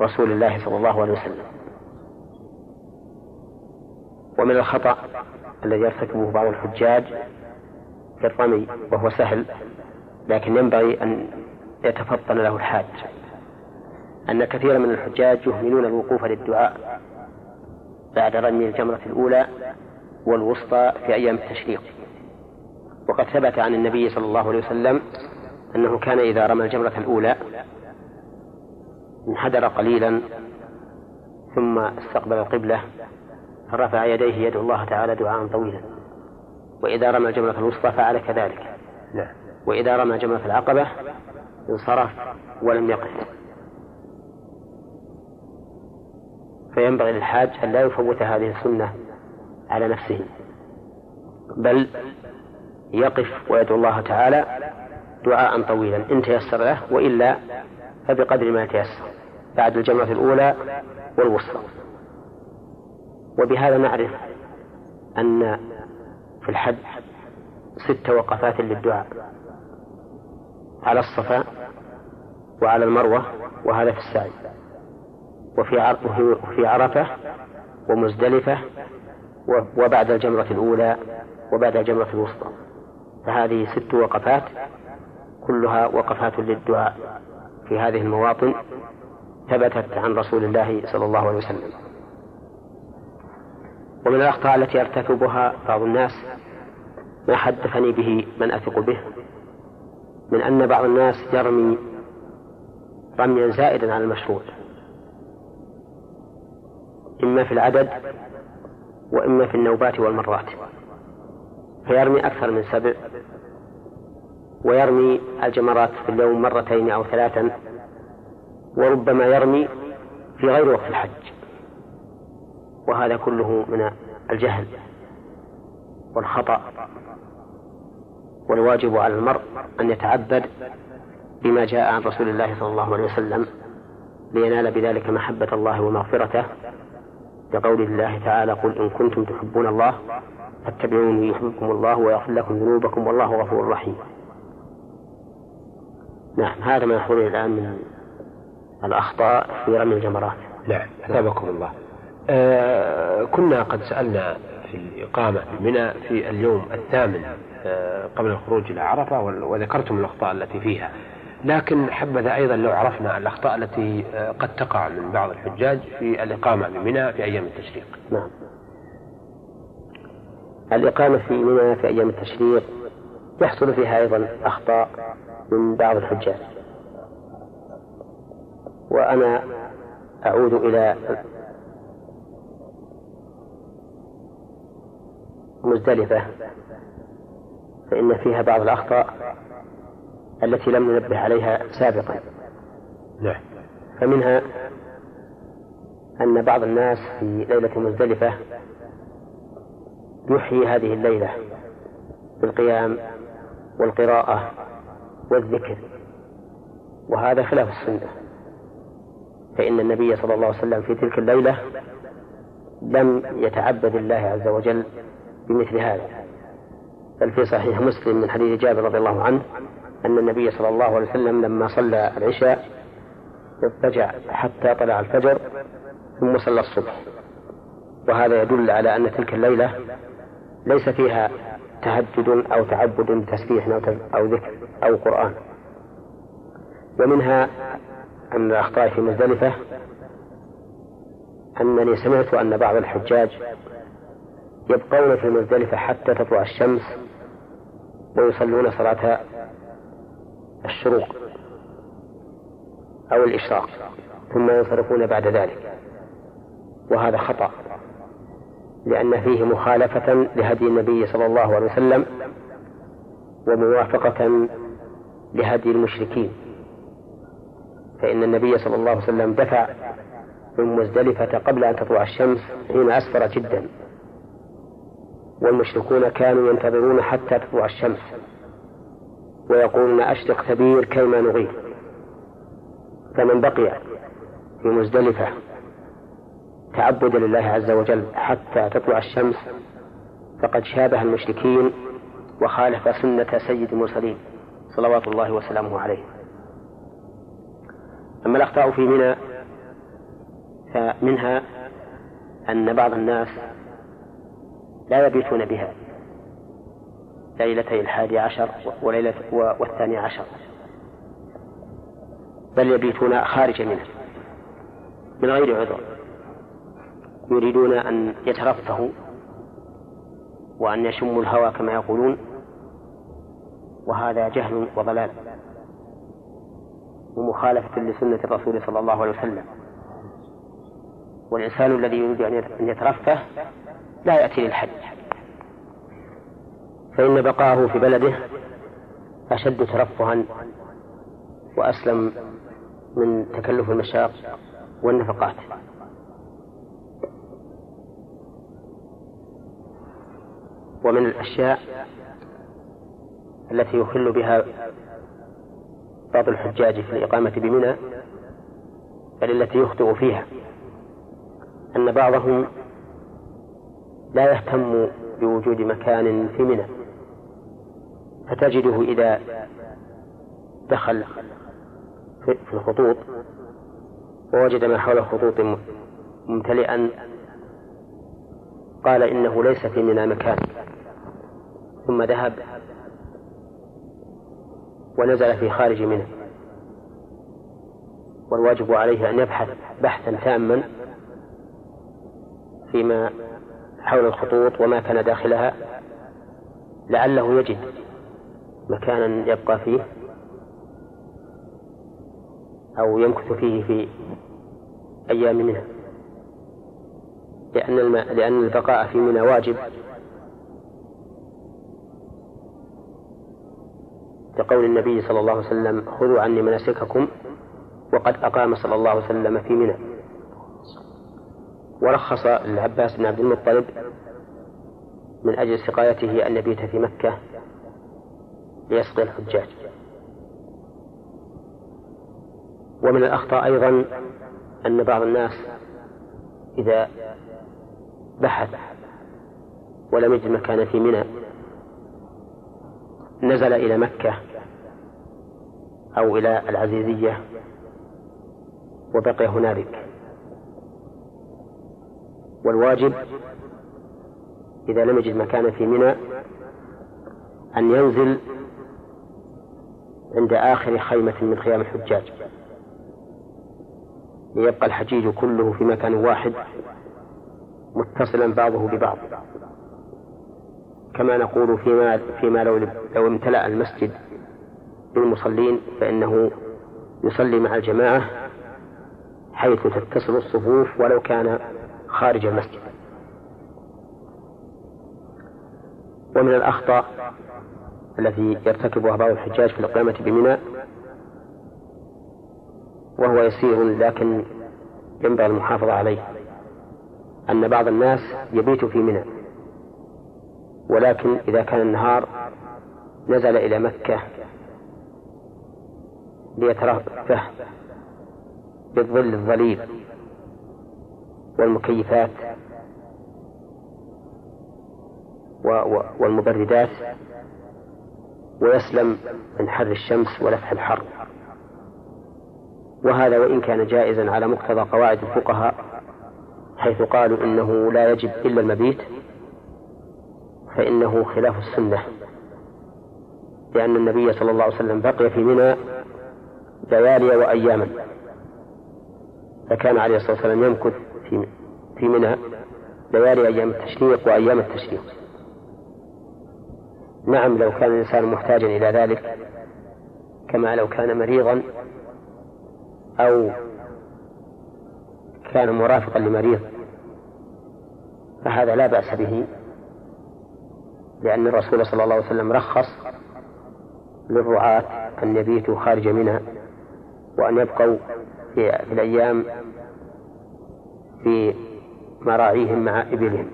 رسول الله صلى الله عليه وسلم. ومن الخطأ الذي يرتكبه بعض الحجاج في الرمي وهو سهل لكن ينبغي أن يتفطن له الحاج. أن كثيرا من الحجاج يهملون الوقوف للدعاء. بعد رمي الجمرة الأولى والوسطى في أيام التشريق. وقد ثبت عن النبي صلى الله عليه وسلم أنه كان إذا رمى الجمرة الأولى انحدر قليلا ثم استقبل القبلة فرفع يديه يدعو الله تعالى دعاء طويلا. وإذا رمى الجمرة الوسطى فعل كذلك. نعم. وإذا رمى جمرة العقبة انصرف ولم يقف. فينبغي للحاج أن لا يفوت هذه السنة على نفسه. بل يقف ويدعو الله تعالى دعاء طويلا إن تيسر له وإلا فبقدر ما يتيسر بعد الجمرة الأولى والوسطى. وبهذا نعرف أن في الحج ست وقفات للدعاء. على الصفا وعلى المروة وهذا في السعي. وفي وفي عرفة ومزدلفة وبعد الجمرة الأولى وبعد الجمرة الوسطى. فهذه ست وقفات كلها وقفات للدعاء في هذه المواطن ثبتت عن رسول الله صلى الله عليه وسلم. ومن الأخطاء التي يرتكبها بعض الناس ما حدثني به من أثق به من أن بعض الناس يرمي رميا زائدا على المشروع. إما في العدد وإما في النوبات والمرات. فيرمي أكثر من سبع ويرمي الجمرات في اليوم مرتين أو ثلاثا وربما يرمي في غير وقت الحج. وهذا كله من الجهل والخطأ والواجب على المرء أن يتعبد بما جاء عن رسول الله صلى الله عليه وسلم لينال بذلك محبة الله ومغفرته. لقول الله تعالى قل إن كنتم تحبون الله فاتبعوني يحببكم الله ويغفر لكم ذنوبكم والله غفور رحيم. نعم هذا ما يحضرني الآن من الأخطاء في رمي الجمرات. نعم أثابكم الله. آه كنا قد سألنا في الإقامة بمنى في اليوم الثامن آه قبل الخروج إلى عرفة وذكرتم الأخطاء التي فيها. لكن حبذا أيضا لو عرفنا الأخطاء التي آه قد تقع من بعض الحجاج في الإقامة بمنى في أيام التشريق. نعم. الإقامة في منى في أيام التشريق يحصل فيها أيضا أخطاء من بعض الحجاج. وأنا أعود إلى مزدلفة فإن فيها بعض الأخطاء التي لم ننبه عليها سابقا. نعم. فمنها أن بعض الناس في ليلة مزدلفة يحيي هذه الليلة بالقيام والقراءة والذكر وهذا خلاف السنة. فإن النبي صلى الله عليه وسلم في تلك الليلة لم يتعبد الله عز وجل بمثل هذا. بل في صحيح مسلم من حديث جابر رضي الله عنه أن النبي صلى الله عليه وسلم لما صلى العشاء اضطجع حتى طلع الفجر ثم صلى الصبح. وهذا يدل على أن تلك الليلة ليس فيها تهجد أو تعبد بتسبيح أو ذكر أو قرآن. ومنها أن الأخطاء في مزدلفة أنني سمعت أن بعض الحجاج يبقون في مزدلفة حتى تطلع الشمس ويصلون صلاة الشروق أو الإشراق ثم ينصرفون بعد ذلك. وهذا خطأ لأن فيه مخالفة لهدي النبي صلى الله عليه وسلم وموافقة لهدي المشركين. فإن النبي صلى الله عليه وسلم دفع من مزدلفة قبل أن تطلع الشمس حين أسفر جدا والمشركون كانوا ينتظرون حتى تطلع الشمس. ويقولون أشرق كبير كيما نغير فمن بقي في مزدلفة تعبدا لله عز وجل حتى تطلع الشمس فقد شابه المشركين وخالف سنة سيد المرسلين صلوات الله وسلامه عليه. أما الأخطاء في منى فمنها أن بعض الناس لا يبيتون بها. ليلتي الحادي عشر وليلة والثاني عشر. بل يبيتون خارج منه من غير عذر. يريدون أن يترفهوا وأن يشموا الهوى كما يقولون وهذا جهل وضلال ومخالفة لسنة الرسول صلى الله عليه وسلم. والإنسان الذي يريد أن يترفه لا يأتي للحج فإن بقاءه في بلده أشد ترفها وأسلم من تكلف المشاق والنفقات. ومن الأشياء التي يخل بها بعض الحجاج في الإقامة بمنى بل التي يخطئ فيها أن بعضهم لا يهتم بوجود مكان في منى. فتجده إذا دخل في الخطوط ووجد ما حول الخطوط ممتلئا. قال إنه ليس في منى مكان. ثم ذهب ونزل في خارج منه والواجب عليه أن يبحث بحثا تاما فيما حول الخطوط وما كان داخلها لعله يجد مكانا يبقى فيه أو يمكث فيه في أيام منها. لأن الماء لأن البقاء في منى واجب. لقول النبي صلى الله عليه وسلم خذوا عني مناسككم وقد أقام صلى الله عليه وسلم في منى. ورخص للعباس بن عبد المطلب من أجل سقايته أن يبيت في مكة. ليسقي الحجاج. ومن الأخطاء أيضا أن بعض الناس إذا بحث ولم يجد مكانا في منى نزل إلى مكة أو إلى العزيزية وبقي هنالك. والواجب إذا لم يجد مكانا في منى أن ينزل عند آخر خيمة من خيام الحجاج. ليبقى الحجيج كله في مكان واحد متصلا بعضه ببعض. كما نقول فيما فيما لو لو امتلأ المسجد بالمصلين فإنه يصلي مع الجماعة حيث تتصل الصفوف ولو كان خارج المسجد. ومن الأخطاء التي يرتكبها بعض الحجاج في الإقامة بمنى وهو يسير لكن ينبغي المحافظة عليه. أن بعض الناس يبيت في منى ولكن إذا كان النهار نزل إلى مكة ليترفه بالظل الظليل والمكيفات والمبردات ويسلم من حر الشمس ولفح الحر. وهذا وإن كان جائزا على مقتضى قواعد الفقهاء حيث قالوا إنه لا يجب إلا المبيت فإنه خلاف السنة. لأن النبي صلى الله عليه وسلم بقي في منى ليالي وأياما. فكان عليه الصلاة والسلام يمكث في في منى ليالي أيام التشريق وأيام التشريق. نعم لو كان الإنسان محتاجا إلى ذلك كما لو كان مريضا أو كان مرافقا لمريض فهذا لا بأس به لأن الرسول صلى الله عليه وسلم رخص للرعاة أن يبيتوا خارج منها وأن يبقوا في الأيام في مراعيهم مع إبلهم.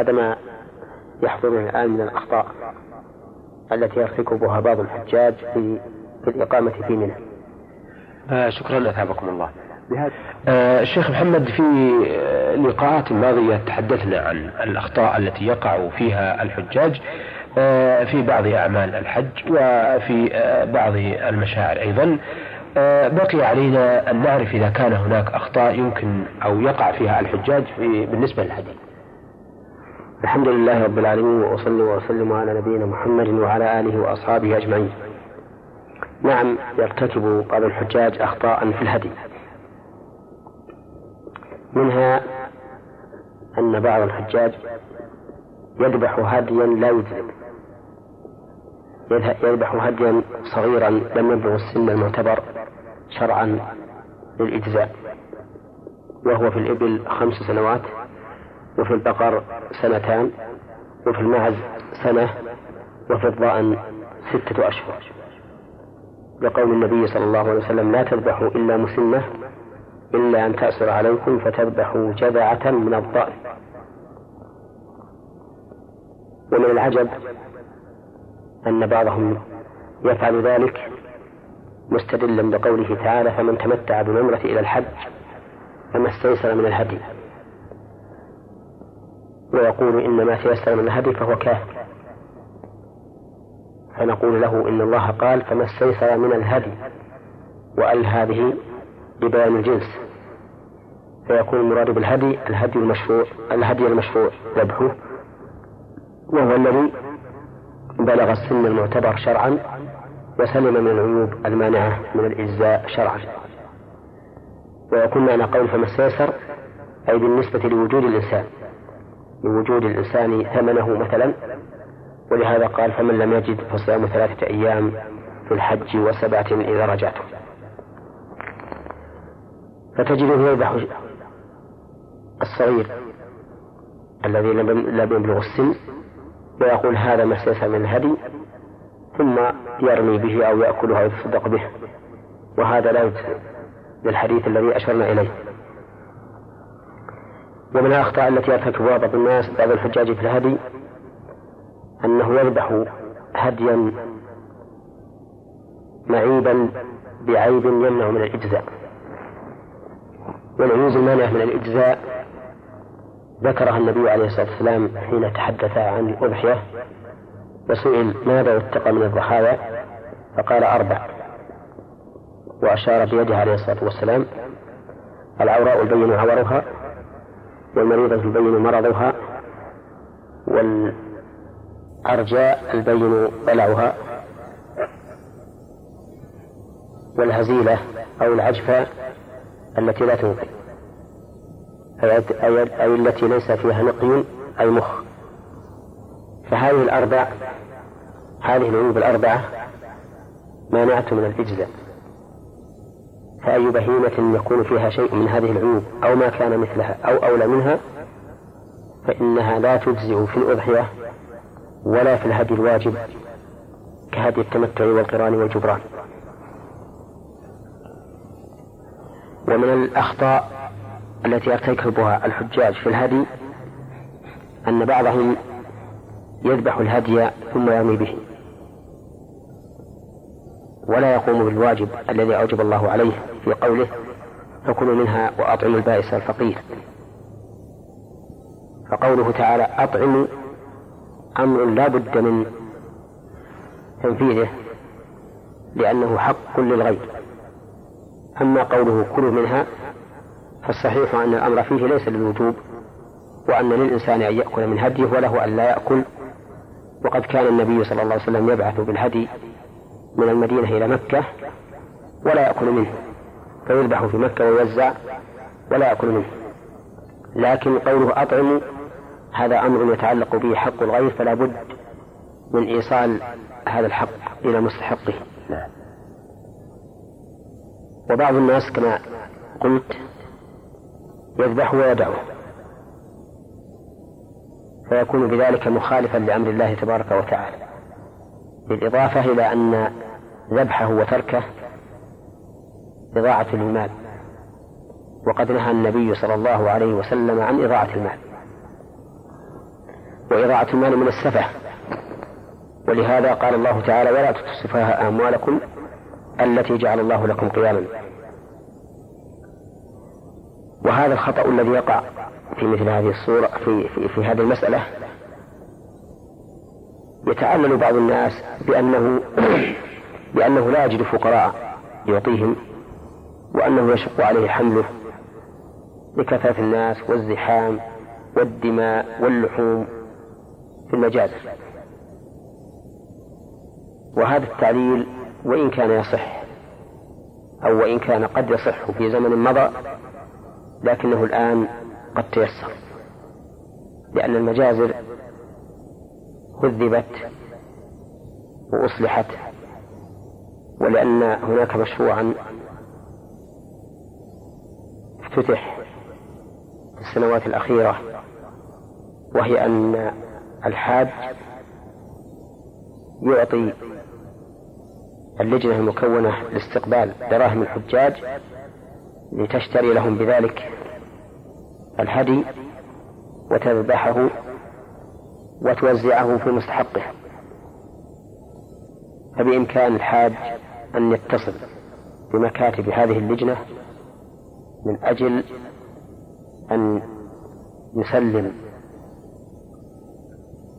هذا ما يحضرنا الآن من الأخطاء التي يرتكبها بعض الحجاج في في الإقامة في منى. آه شكرا أثابكم الله. آه الشيخ محمد في لقاءات ماضية تحدثنا عن الأخطاء التي يقع فيها الحجاج آه في بعض أعمال الحج وفي آه بعض المشاعر أيضا آه، بقي علينا أن نعرف إذا كان هناك أخطاء يمكن أو يقع فيها الحجاج في بالنسبة للحديث الحمد لله رب العالمين وأصلي وأسلم على نبينا محمد وعلى آله وأصحابه أجمعين. نعم يرتكب بعض الحجاج أخطاء في الهدي. منها أن بعض الحجاج يذبح هديا لا يذنب. يذبح هديا صغيرا لم يبلغ السن المعتبر شرعا للإجزاء. وهو في الإبل خمس سنوات. وفي البقر سنتان وفي المعز سنة وفي الضأن ستة أشهر. لقول النبي صلى الله عليه وسلم لا تذبحوا إلا مسنة إلا أن تأسر عليكم فتذبحوا جذعة من الضأن. ومن العجب أن بعضهم يفعل ذلك مستدلا بقوله تعالى فمن تمتع بالعمرة إلى الحج فما استيسر من الهدي. ويقول إن ما تيسر من الهدي فهو كافر فنقول له إن الله قال فما استيسر من الهدي وأل هذه لبيان الجنس. فيكون المراد بالهدي الهدي المشروع الهدي المشروع ذبحه. وهو الذي بلغ السن المعتبر شرعا وسلم من العيوب المانعة من الإجزاء شرعا. ويكون معنى قول فما استيسر أي بالنسبة لوجود الإنسان. لوجود الإنسان ثمنه مثلا ولهذا قال فمن لم يجد فصيام ثلاثة أيام في الحج وسبعة إذا رجعتم فتجده يذبح الصغير الذي لم يبلغ السن ويقول هذا ما من الهدي ثم يرمي به أو يأكله أو يتصدق به وهذا لا يجزئ للحديث الذي أشرنا إليه. ومن الأخطاء التي يرتكبها بعض الناس بعض الحجاج في الهدي أنه يذبح هديا معيبا بعيب يمنع من الإجزاء. والعيوز المانعة من الإجزاء ذكرها النبي عليه الصلاة والسلام حين تحدث عن الأضحية وسئل ماذا اتقى من الضحايا؟ فقال أربع. وأشار بيده عليه الصلاة والسلام العوراء البين عورها والمريضة البين مرضها والعرجاء البين ضلعها والهزيلة أو العجفة التي لا تنقي أي التي ليس فيها نقي أي مخ. فهذه الأربع هذه العيوب الأربعة مانعة من الإجزاء. فأي بهيمة يكون فيها شيء من هذه العيوب أو ما كان مثلها أو أولى منها فإنها لا تجزئ في الأضحية ولا في الهدي الواجب كهدي التمتع والقران والجبران. ومن الأخطاء التي يرتكبها الحجاج في الهدي أن بعضهم يذبح الهدي ثم يرمي به. ولا يقوم بالواجب الذي أوجب الله عليه في قوله فكلوا منها وأطعموا البائس الفقير. فقوله تعالى أطعموا أمر لا بد من تنفيذه لأنه حق للغير أما قوله كلوا منها فالصحيح أن الأمر فيه ليس للوجوب وأن للإنسان أن يأكل من هديه وله أن لا يأكل. وقد كان النبي صلى الله عليه وسلم يبعث بالهدي من المدينة إلى مكة ولا يأكل منه فيذبح في مكة ويوزع ولا يأكل منه. لكن قوله أطعموا هذا أمر يتعلق به حق الغير فلا بد من إيصال هذا الحق إلى مستحقه. نعم. وبعض الناس كما قلت يذبح ويدعه فيكون بذلك مخالفا لأمر الله تبارك وتعالى. بالإضافة إلى أن ذبحه وتركه إضاعة للمال وقد نهى النبي صلى الله عليه وسلم عن إضاعة المال وإضاعة المال من السفة. ولهذا قال الله تعالى ولا تؤتوا أموالكم التي جعل الله لكم قياما. وهذا الخطأ الذي يقع في مثل هذه الصورة في, في, في هذه المسألة يتعلل بعض الناس بأنه بأنه لا يجد فقراء يعطيهم وأنه يشق عليه حمله لكثرة الناس والزحام والدماء واللحوم في المجازر وهذا التعليل وإن كان يصح أو وإن كان قد يصح في زمن مضى لكنه الآن قد تيسر لأن المجازر هذبت وأصلحت ولأن هناك مشروعا افتتح في السنوات الأخيرة وهي أن الحاج يعطي اللجنة المكونة لاستقبال دراهم الحجاج لتشتري لهم بذلك الهدي وتذبحه وتوزعه في مستحقه. فبإمكان الحاج أن يتصل بمكاتب هذه اللجنة من أجل أن يسلم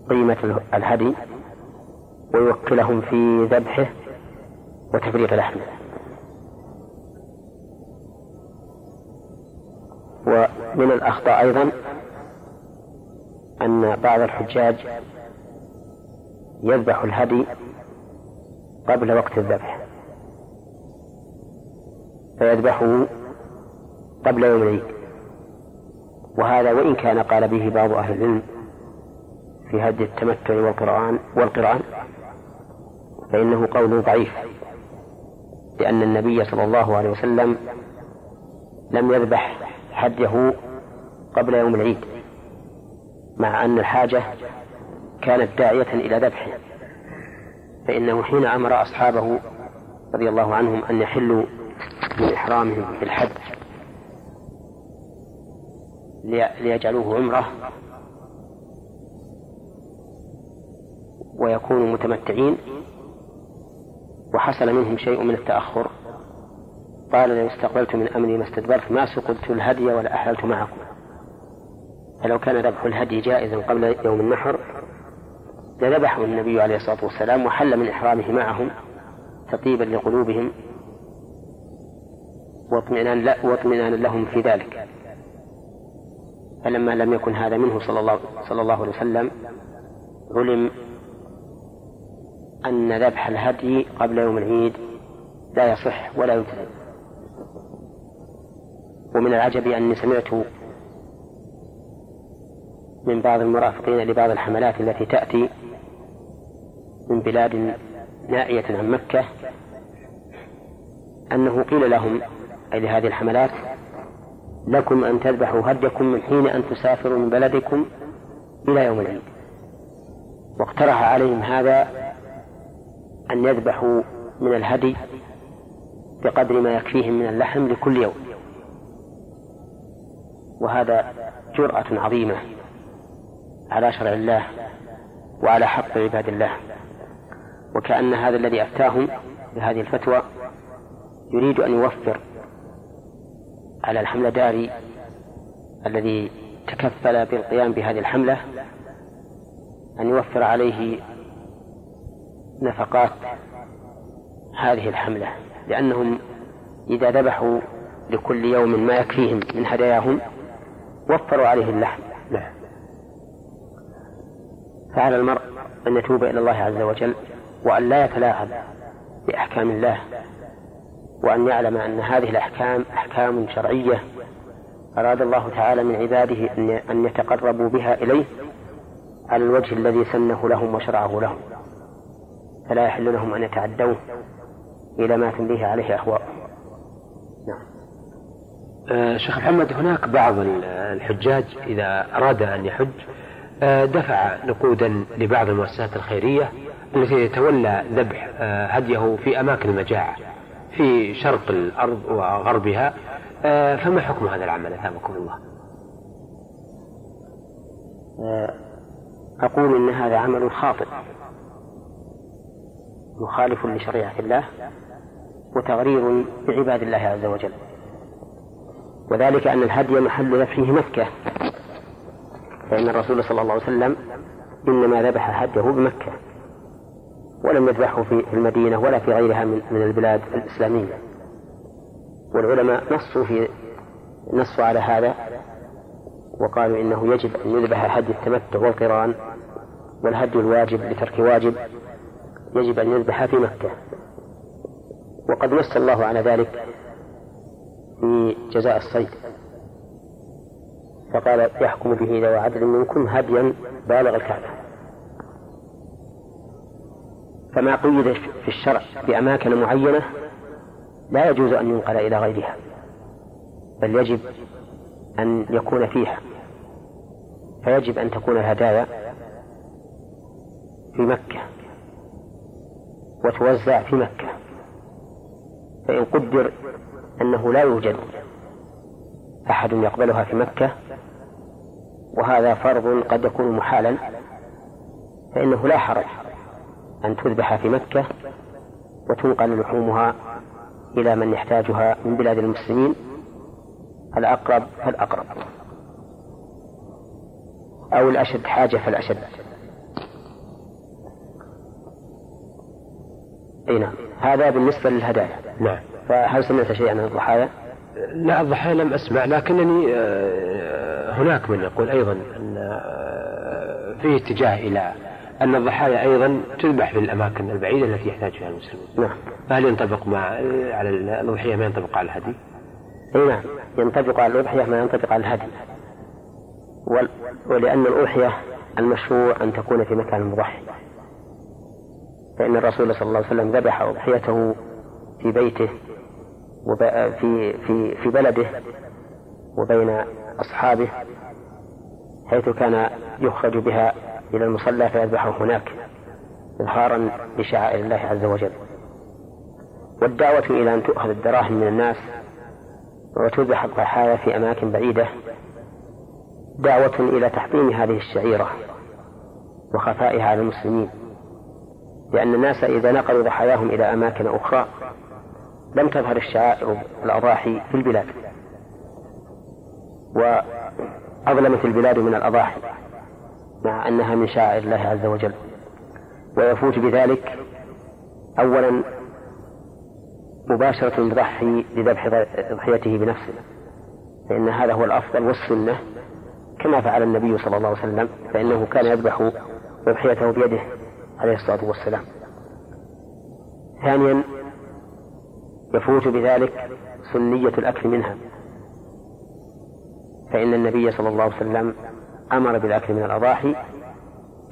قيمة الهدي ويوكلهم في ذبحه وتفريغ لحمه. ومن الأخطاء أيضا أن بعض الحجاج يذبح الهدي قبل وقت الذبح. فيذبحه قبل يوم العيد. وهذا وإن كان قال به بعض أهل العلم في هدي التمتع والقرآن والقرآن فإنه قول ضعيف. لأن النبي صلى الله عليه وسلم لم يذبح حده قبل يوم العيد. مع أن الحاجة كانت داعية إلى ذبحه فإنه حين أمر أصحابه رضي الله عنهم أن يحلوا من إحرامهم بالحج ليجعلوه عمرة ويكونوا متمتعين. وحصل منهم شيء من التأخر. قال لو استقبلت من أمري ما استدبرت ما سقلت الهدي ولا أحللت معكم. فلو كان ذبح الهدي جائزا قبل يوم النحر لذبحه النبي عليه الصلاة والسلام وحل من إحرامه معهم تطيبا لقلوبهم واطمئنان لا واطمئنان لهم في ذلك. فلما لم يكن هذا منه صلى الله صلى الله عليه وسلم علم أن ذبح الهدي قبل يوم العيد لا يصح ولا يجزي. ومن العجب أني سمعت من بعض المرافقين لبعض الحملات التي تأتي من بلاد نائية عن مكة أنه قيل لهم أي لهذه الحملات لكم أن تذبحوا هديكم من حين أن تسافروا من بلدكم إلى يوم العيد. واقترح عليهم هذا أن يذبحوا من الهدي بقدر ما يكفيهم من اللحم لكل يوم. وهذا جرأة عظيمة. على شرع الله وعلى حق عباد الله. وكأن هذا الذي أفتاهم بهذه الفتوى يريد أن يوفر على الحملة داري الذي تكفل بالقيام بهذه الحملة أن يوفر عليه نفقات هذه الحملة لأنهم إذا ذبحوا لكل يوم ما يكفيهم من هداياهم وفروا عليه اللحم. فعلى المرء أن يتوب إلى الله عز وجل وأن لا يتلاعب بأحكام الله وأن يعلم أن هذه الأحكام أحكام شرعية. أراد الله تعالى من عباده أن يتقربوا بها إليه على الوجه الذي سنه لهم وشرعه لهم فلا يحل لهم أن يتعدوه إلى ما تنبيه عليه أهواءهم نعم. آه شيخ محمد هناك بعض الحجاج إذا أراد أن يحج دفع نقودا لبعض المؤسسات الخيرية التي تتولى ذبح آه هديه في أماكن المجاعة في شرق الأرض وغربها. آه فما حكم هذا العمل؟ أثابكم الله. آه، أقول إن هذا عمل خاطئ مخالف لشريعة الله وتغرير بعباد الله عز وجل. وذلك أن الهدي محل ذبحه مكة فإن الرسول صلى الله عليه وسلم إنما ذبح هديه بمكة ولم يذبحه في المدينة ولا في غيرها من البلاد الإسلامية. والعلماء نصوا في نصوا على هذا وقالوا إنه يجب أن يذبح هدي التمتع والقران والهدي الواجب لترك واجب يجب أن يذبح في مكة. وقد نص الله على ذلك في جزاء الصيد. فقال يحكم به ذوى عدل منكم هديا بالغ الكعبة. فما قيد في الشرع بأماكن معينة لا يجوز أن ينقل إلى غيرها بل يجب أن يكون فيها. فيجب أن تكون الهدايا في مكة وتوزع في مكة. فإن قدر أنه لا يوجد أحد يقبلها في مكة وهذا فرض قد يكون محالا فإنه لا حرج أن تذبح في مكة وتنقل لحومها إلى من يحتاجها من بلاد المسلمين الأقرب فالأقرب. أو الأشد حاجة فالأشد. أي نعم. هذا بالنسبة للهدايا. نعم. فهل سمعت شيئا عن الضحايا؟ لا الضحايا لم أسمع لكنني آه، هناك من يقول أيضا أن آه، في اتجاه إلى أن الضحايا أيضا تذبح في الأماكن البعيدة التي يحتاج فيها المسلمون. نعم. فهل ينطبق مع على الأضحية ما ينطبق على الهدي؟ أي نعم ينطبق على الأضحية ما ينطبق على الهدي. ولأن الأضحية المشروع أن تكون في مكان مضحي. فإن الرسول صلى الله عليه وسلم ذبح أضحيته في بيته في في في بلده وبين أصحابه حيث كان يخرج بها إلى المصلى فيذبحه هناك إظهارا لشعائر الله عز وجل. والدعوة إلى أن تؤخذ الدراهم من الناس وتذبح الضحايا في أماكن بعيدة دعوة إلى تحطيم هذه الشعيرة وخفائها على المسلمين لأن الناس إذا نقلوا ضحاياهم إلى أماكن أخرى لم تظهر الشعائر الأضاحي في البلاد. وأظلمت البلاد من الأضاحي مع أنها من شعائر الله عز وجل. ويفوت بذلك أولا مباشرة المضحي لذبح ضحيته بنفسه. فإن هذا هو الأفضل والسنة كما فعل النبي صلى الله عليه وسلم فإنه كان يذبح أضحيته بيده عليه الصلاة والسلام. ثانيا يفوت بذلك سنية الأكل منها. فإن النبي صلى الله عليه وسلم أمر بالأكل من الأضاحي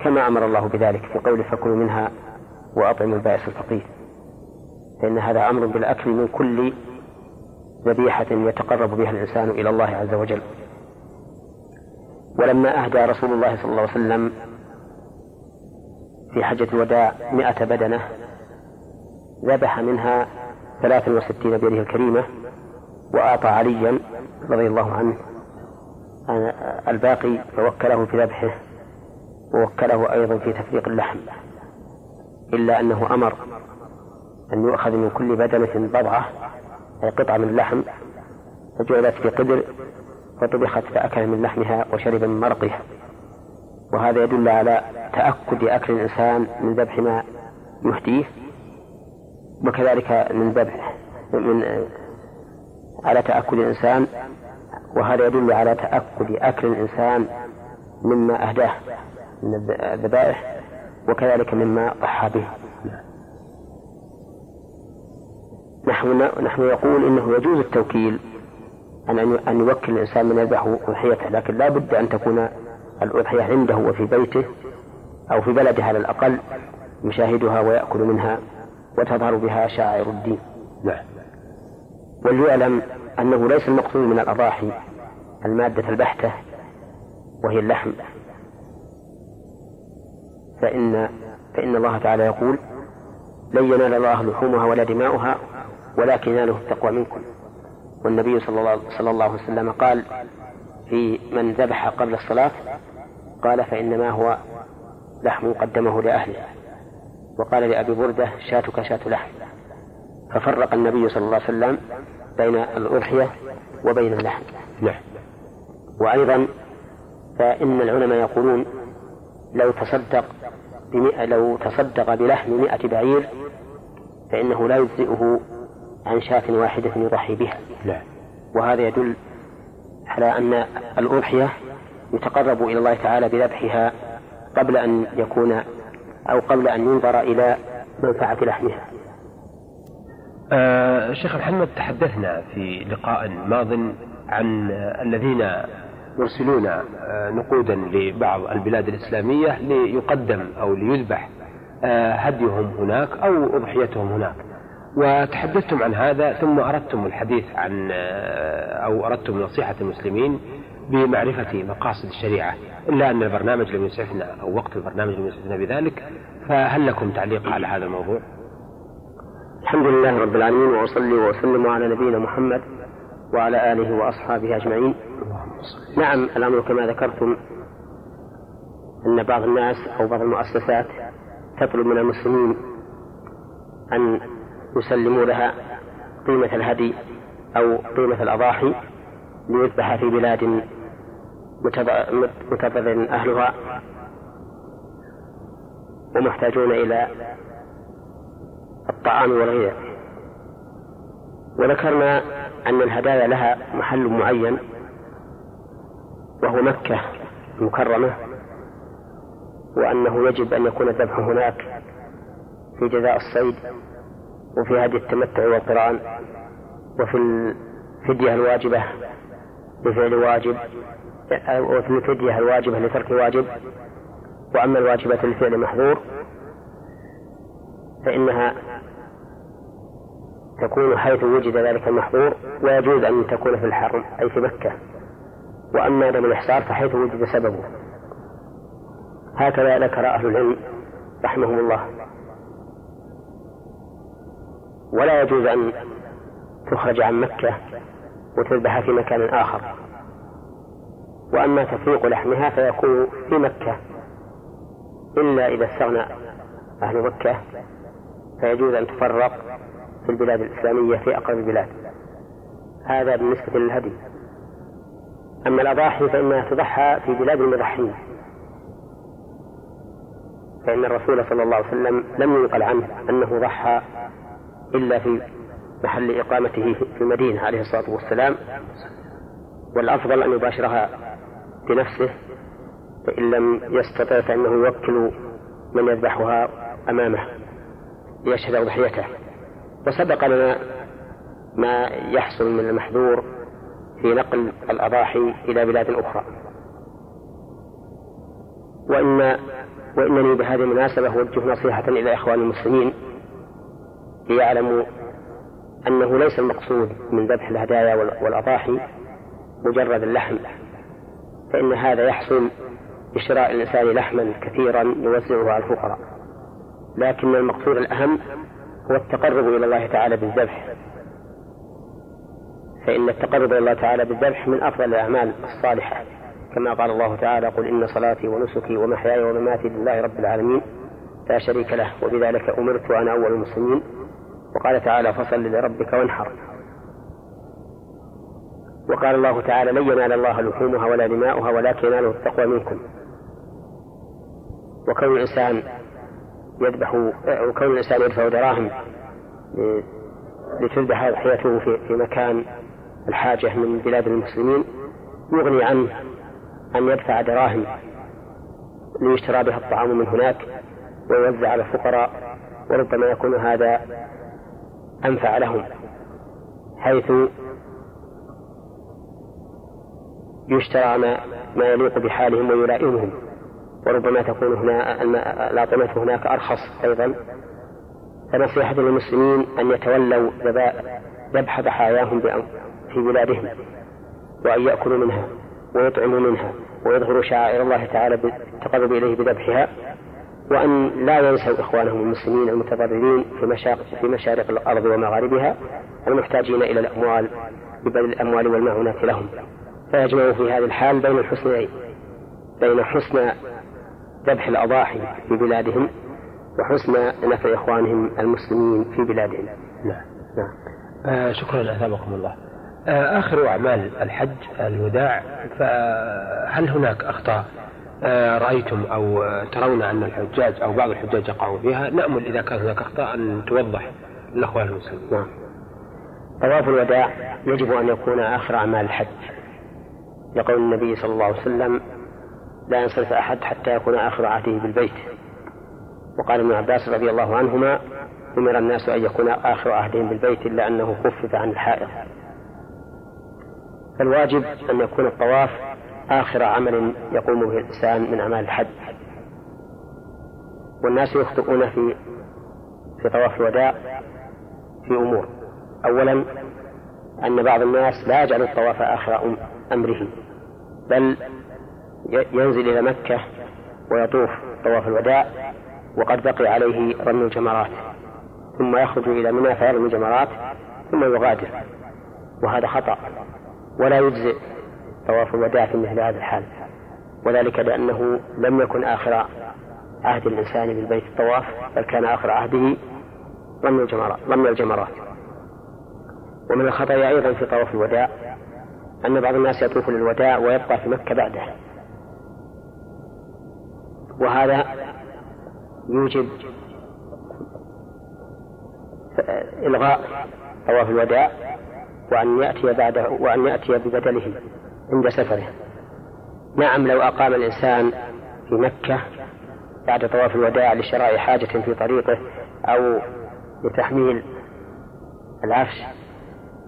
كما أمر الله بذلك في قوله فكلوا منها وأطعموا البائس الفقير. فإن هذا أمر بالأكل من كل ذبيحة يتقرب بها الإنسان إلى الله عز وجل. ولما أهدى رسول الله صلى الله عليه وسلم في حجة الوداع مئة بدنة ذبح منها ثلاثا وستين بيده الكريمة وأعطى عليا رضي الله عنه الباقي فوكله في ذبحه ووكله أيضا في تفريق اللحم إلا أنه أمر أن يؤخذ من كل بدنة بضعة أي قطعة من اللحم فجعلت في قدر فطبخت فأكل من لحمها وشرب من مرقها. وهذا يدل على تأكد أكل الإنسان من ذبح ما يهديه وكذلك من ذبح من على تأكد الإنسان وهذا يدل على تأكد أكل الإنسان مما أهداه من الذبائح وكذلك مما ضحى به. نحن نحن يقول إنه يجوز التوكيل أن أن يوكل الإنسان من يذبح أضحيته لكن لا بد أن تكون الأضحية عنده وفي بيته أو في بلده على الأقل يشاهدها ويأكل منها وتظهر بها شعائر الدين. نعم. وليعلم أنه ليس المقصود من الأضاحي المادة البحتة وهي اللحم. فإن فإن الله تعالى يقول لن ينال الله لحومها ولا دماؤها ولكن يناله التقوى منكم. والنبي صلى الله, صلى الله عليه وسلم قال في من ذبح قبل الصلاة قال فإنما هو لحم قدمه لأهله. وقال لأبي بردة شاتك شات لحم. ففرق النبي صلى الله عليه وسلم بين الأضحية وبين اللحم. نعم. وأيضا فإن العلماء يقولون لو تصدق بمئة لو تصدق بلحم مئة بعير فإنه لا يجزئه عن شاة واحدة يضحي بها. لا. وهذا يدل على أن الأضحية يتقرب إلى الله تعالى بذبحها قبل أن يكون أو قبل أن ينظر إلى منفعة لحمها. آه شيخ محمد تحدثنا في لقاء ماض عن الذين يرسلون آه، نقودا لبعض البلاد الإسلامية ليقدم أو ليذبح آه، هديهم هناك أو أضحيتهم هناك وتحدثتم عن هذا ثم أردتم الحديث عن آه، أو أردتم نصيحة المسلمين بمعرفة مقاصد الشريعة إلا أن البرنامج لم يسعفنا أو وقت البرنامج لم يسعفنا بذلك فهل لكم تعليق على هذا الموضوع؟ الحمد لله رب العالمين وأصلي وأسلم على نبينا محمد وعلى آله وأصحابه أجمعين. نعم الأمر كما ذكرتم أن بعض الناس أو بعض المؤسسات تطلب من المسلمين أن يسلموا لها قيمة الهدي أو قيمة الأضاحي ليذبح في بلاد متضرر أهلها ومحتاجون إلى الطعام والغذاء وذكرنا أن الهدايا لها محل معين وهو مكة المكرمة وأنه يجب أن يكون الذبح هناك في جزاء الصيد وفي هدي التمتع والقرآن وفي الفدية الواجبة لفعل واجب وفي الفدية الواجبة لترك واجب. وأما الواجبة لفعل محظور فإنها تكون حيث وجد ذلك المحظور ويجوز أن تكون في الحرم أي في مكة. وأما دم الإحصار فحيث وجد سببه. هكذا ذكر أهل العلم رحمهم الله. ولا يجوز أن تخرج عن مكة وتذبح في مكان آخر. وأما تفريق لحمها فيكون في مكة. إلا إذا استغنى أهل مكة فيجوز أن تفرق في البلاد الإسلامية في أقرب البلاد. هذا بالنسبة للهدي. أما الأضاحي فإنها تضحى في بلاد المضحين. فإن الرسول صلى الله عليه وسلم لم ينقل عنه أنه ضحى إلا في محل إقامته في المدينة عليه الصلاة والسلام. والأفضل أن يباشرها بنفسه فإن لم يستطع فإنه يوكل من يذبحها أمامه ليشهد أضحيته. وسبق لنا ما يحصل من المحذور في نقل الأضاحي إلى بلاد أخرى. وإن وإنني بهذه المناسبة أوجه نصيحة إلى إخوان المسلمين ليعلموا أنه ليس المقصود من ذبح الهدايا والأضاحي مجرد اللحم فإن هذا يحصل بشراء الإنسان لحما كثيرا يوزعه على الفقراء. لكن المقصود الأهم هو التقرب إلى الله تعالى بالذبح. فإن التقرب إلى الله تعالى بالذبح من أفضل الأعمال الصالحة. كما قال الله تعالى قل إن صلاتي ونسكي ومحياي ومماتي لله رب العالمين. لا شريك له وبذلك أمرت وأنا أول المسلمين. وقال تعالى فصل لربك وانحر. وقال الله تعالى لن ينال الله لحومها ولا دماؤها ولكن يناله التقوى منكم. وكون الإنسان يذبح وكون الإنسان يدفع دراهم لتذبح أضحيته في, مكان الحاجة من بلاد المسلمين يغني عنه أن يدفع دراهم ليشترى بها الطعام من هناك ويوزع على الفقراء وربما يكون هذا أنفع لهم حيث يشترى ما, ما يليق بحالهم ويلائمهم. وربما تكون هنا الأطعمة هناك أرخص أيضا. فنصيحة للمسلمين أن يتولوا ذبح ضحاياهم في بلادهم وأن يأكلوا منها ويطعموا منها ويظهروا شعائر الله تعالى بالتقرب إليه بذبحها وأن لا ينسوا إخوانهم المسلمين المتضررين في مشارق في مشارق الأرض ومغاربها المحتاجين إلى الأموال ببذل الأموال والمعونات لهم. فيجمعوا في هذه الحال بين الحسنين بين حسن ذبح الأضاحي في بلادهم وحسن نفع إخوانهم المسلمين في بلادهم. نعم نعم. آه شكرا أثابكم الله. آه آخر أعمال الحج الوداع فهل هناك أخطاء؟ آه رأيتم أو ترون أن الحجاج أو بعض الحجاج يقعون فيها؟ نأمل إذا كان هناك أخطاء أن توضح للأخوان المسلمين. نعم. طواف الوداع يجب أن يكون آخر أعمال الحج. لقول النبي صلى الله عليه وسلم لا ينصرف أحد حتى يكون آخر عهده بالبيت. وقال ابن عباس رضي الله عنهما أمر الناس أن يكون آخر عهدهم بالبيت إلا أنه خفف عن الحائط فالواجب أن يكون الطواف آخر عمل يقوم به الإنسان من أعمال الحج. والناس يخطئون في في طواف الوداع في أمور. أولا أن بعض الناس لا يجعل الطواف آخر أمره بل ينزل إلى مكة ويطوف طواف الوداع وقد بقي عليه رمي الجمرات. ثم يخرج إلى منى فيرمي الجمرات ثم يغادر. وهذا خطأ. ولا يجزئ طواف الوداع في مثل هذا الحال. وذلك لأنه لم يكن آخر عهد الإنسان بالبيت الطواف بل كان آخر عهده رمي الجمرات رمي الجمرات. ومن الخطأ أيضا في طواف الوداع أن بعض الناس يطوف للوداع ويبقى في مكة بعده. وهذا يوجب إلغاء طواف الوداع وأن يأتي بعده وأن يأتي ببدله عند سفره. نعم لو أقام الإنسان في مكة بعد طواف الوداع لشراء حاجة في طريقه أو لتحميل العفش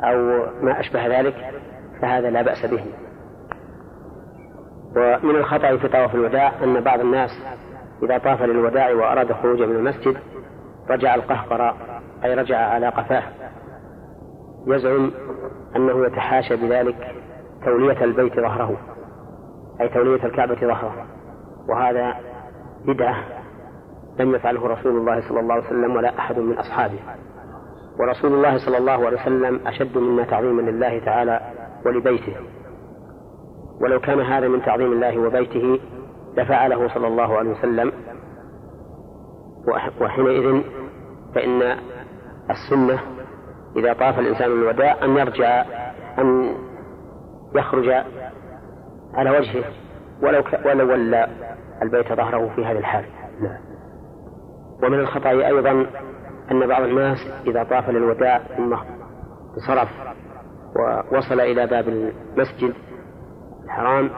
أو ما أشبه ذلك فهذا لا بأس به. ومن الخطأ في طواف الوداع أن بعض الناس إذا طاف للوداع وأراد الخروج من المسجد رجع القهقرى أي رجع على قفاه. يزعم أنه يتحاشى بذلك تولية البيت ظهره أي تولية الكعبة ظهره. وهذا بدعة لم يفعله رسول الله صلى الله عليه وسلم ولا أحد من أصحابه. ورسول الله صلى الله عليه وسلم أشد منا تعظيما لله تعالى ولبيته. ولو كان هذا من تعظيم الله وبيته لفعله صلى الله عليه وسلم. وحينئذ فإن السنة إذا طاف الإنسان الوداع أن يرجع أن يخرج على وجهه ولو ولو ولى البيت ظهره في هذه الحال. نعم. ومن الخطأ أيضا أن بعض الناس إذا طاف للوداع ثم انصرف ووصل إلى باب المسجد الحرام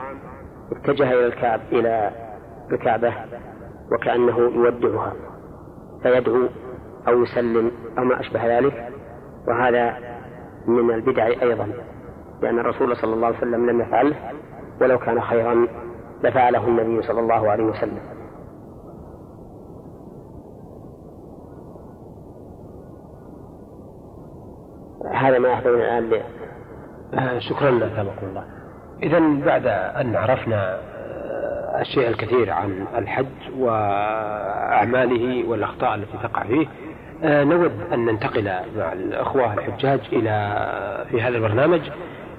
اتجه إلى الكعب إلى الكعبة وكأنه يودعها فيدعو أو يسلم أو ما أشبه ذلك وهذا من البدع أيضا لأن الرسول صلى الله عليه وسلم لم يفعله ولو كان خيرا لفعله النبي صلى الله عليه وسلم. هذا ما يحضرنا الآن آه، شكرا لك الله. إذا بعد أن عرفنا آه، الشيء الكثير عن الحج وأعماله والأخطاء التي تقع فيه آه، نود أن ننتقل مع الأخوة الحجاج إلى في هذا البرنامج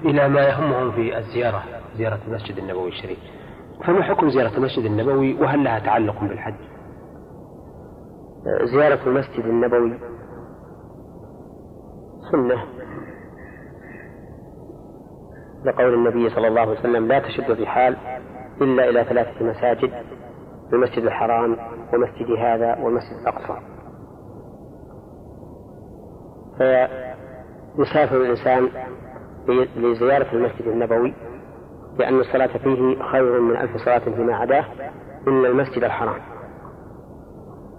إلى ما يهمهم في الزيارة زيارة المسجد النبوي الشريف. فما حكم زيارة المسجد النبوي؟ وهل لها تعلق بالحج؟ زيارة المسجد النبوي. سنة. لقول النبي صلى الله عليه وسلم لا تشد الرحال إلا إلى ثلاثة مساجد المسجد الحرام ومسجد هذا والمسجد الأقصى. فيسافر الإنسان لزيارة المسجد النبوي لأن الصلاة فيه خير من ألف صلاة فيما عداه إلا المسجد الحرام.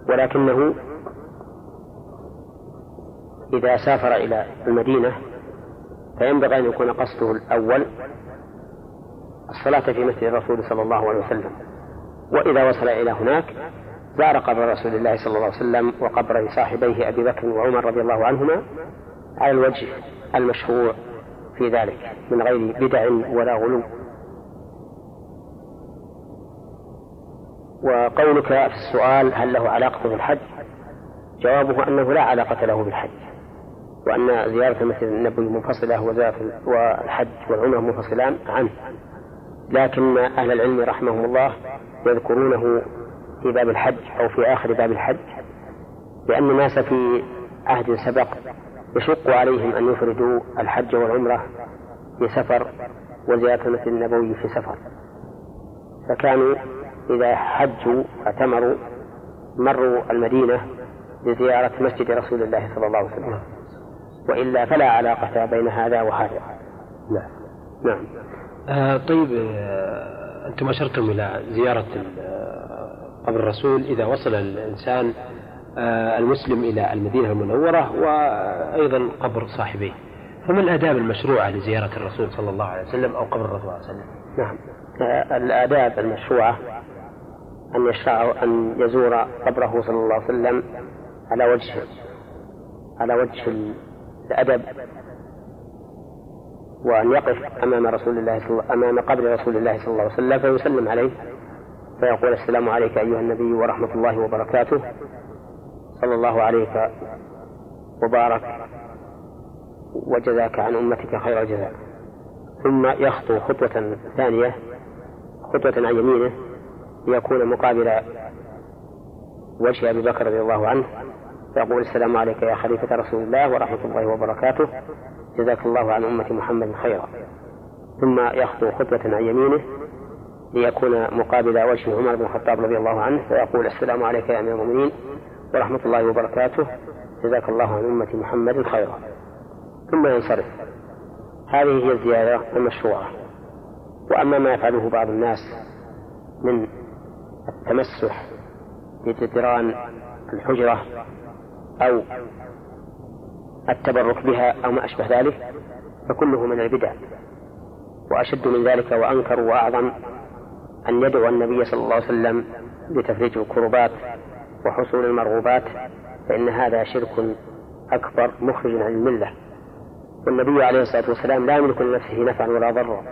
ولكنه إذا سافر إلى المدينة فينبغي أن يكون قصده الأول الصلاة في مسجد الرسول صلى الله عليه وسلم. وإذا وصل إلى هناك زار قبر رسول الله صلى الله عليه وسلم وقبر صاحبيه أبي بكر وعمر رضي الله عنهما على الوجه المشروع في ذلك من غير بدع ولا غلو. وقولك في السؤال هل له علاقة بالحج؟ جوابه أنه لا علاقة له بالحج. وأن زيارة المسجد النبوي منفصلة والحج والعمرة منفصلان عنه. لكن أهل العلم رحمهم الله يذكرونه في باب الحج أو في آخر باب الحج لأن الناس في عهد سبق يشق عليهم أن يفردوا الحج والعمرة في سفر وزيارة المسجد النبوي في سفر. فكانوا إذا حجوا اعتمروا مروا المدينة لزيارة مسجد رسول الله صلى الله عليه وسلم. وإلا فلا علاقة بين هذا وهذا. نعم. نعم. آه طيب آه أنتم أشرتم إلى زيارة آه، قبر الرسول. إذا وصل الإنسان آه المسلم إلى المدينة المنورة وأيضا قبر صاحبيه فما الآداب المشروعة لزيارة الرسول صلى الله عليه وسلم أو قبر الرسول صلى الله عليه وسلم؟ نعم. آه، الآداب المشروعة أن يشرع أن يزور قبره صلى الله عليه وسلم على وجه على وجه الأدب وأن يقف أمام رسول الله صلى أمام قبر رسول الله صلى الله عليه وسلم فيسلم عليه فيقول السلام عليك أيها النبي ورحمة الله وبركاته. صلى الله عليك وبارك وجزاك عن أمتك خير الجزاء. ثم يخطو خطوة ثانية خطوة عن يمينه ليكون مقابل وجه أبي بكر رضي الله عنه. فيقول السلام عليك يا خليفة رسول الله ورحمة الله وبركاته. جزاك الله عن أمة محمد خيرا. ثم يخطو خطوة عن يمينه ليكون مقابل وجه عمر بن الخطاب رضي الله عنه فيقول السلام عليك يا أمير المؤمنين ورحمة الله وبركاته. جزاك الله عن أمة محمد خيرا. ثم ينصرف. هذه هي الزيارة المشروعة. وأما ما يفعله بعض الناس من التمسح بجدران الحجرة أو التبرك بها أو ما أشبه ذلك فكله من البدع. وأشد من ذلك وأنكر وأعظم أن يدعو النبي صلى الله عليه وسلم بتفريج الكربات وحصول المرغوبات فإن هذا شرك أكبر مخرج عن الملة. والنبي عليه الصلاة والسلام لا يملك لنفسه نفعا ولا ضرا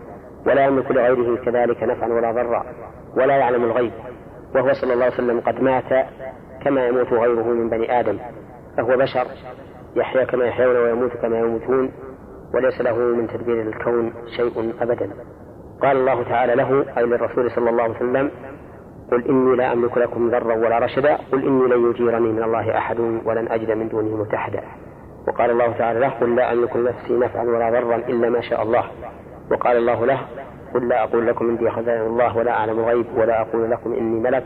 ولا يملك لغيره كذلك نفعا ولا ضرا ولا يعلم الغيب. وهو صلى الله عليه وسلم قد مات كما يموت غيره من بني آدم فهو بشر يحيا كما يحيون ويموت كما يموتون وليس له من تدبير الكون شيء أبدا. قال الله تعالى له أي للرسول صلى الله عليه وسلم قل إني لا أملك لكم ضرا ولا رشدا قل إني لن يجيرني من الله أحد ولن أجد من دونه ملتحدا وقال الله تعالى له قل لا أملك لنفسي نفعا ولا ضرا إلا ما شاء الله. وقال الله له قل لا أقول لكم عندي خزائن الله ولا أعلم الغيب ولا أقول لكم إني ملك.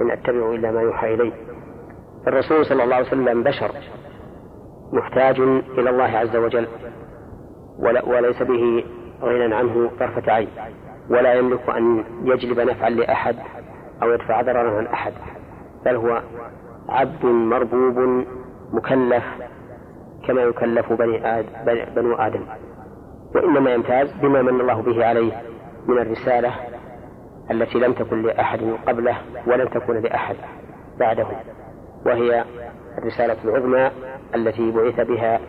إن أتبع إلا ما يوحى إلي الرسول صلى الله عليه وسلم بشر محتاج إلى الله عز وجل وليس به غنى عنه طرفة عين ولا يملك أن يجلب نفعا لأحد أو يدفع ضررا عن أحد بل هو عبد مربوب مكلف كما يكلف بني آد بنو آدم. وإنما يمتاز بما من الله به عليه من الرسالة التي لم تكن لأحد قبله ولم تكن لأحد بعده وهي الرسالة العظمى التي بعث بها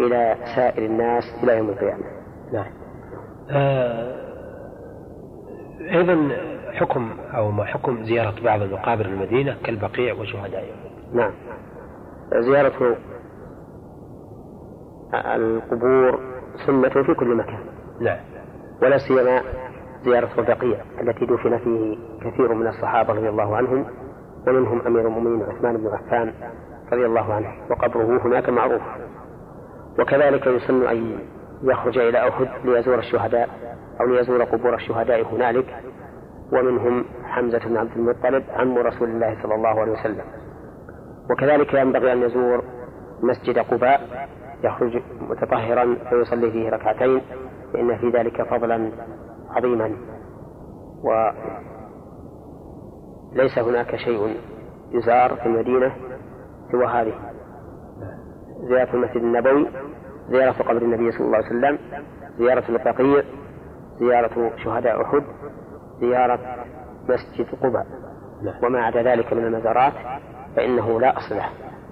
إلى سائر الناس إلى يوم القيامة. نعم. آه أيضا حكم أو ما حكم زيارة بعض المقابر المدينة كالبقيع وشهدائها نعم. زيارة القبور سنة في كل مكان. نعم. ولا سيما زيارة البقيع التي دفن فيه كثير من الصحابة رضي الله عنهم ومنهم أمير المؤمنين عثمان بن عفان رضي الله عنه وقبره هناك معروف. وكذلك يسن أن يخرج إلى أحد ليزور الشهداء أو ليزور قبور الشهداء هنالك ومنهم حمزة بن عبد المطلب عم رسول الله صلى الله عليه وسلم. وكذلك ينبغي أن يزور مسجد قباء يخرج متطهرا فيصلي فيه ركعتين فإن في ذلك فضلا عظيما وليس هناك شيء يزار في المدينة سوى هذه زيارة المسجد النبوي زيارة قبر النبي صلى الله عليه وسلم زيارة البقيع زيارة شهداء أحد زيارة مسجد قباء نعم. وما عدا ذلك من المزارات فإنه لا أصل له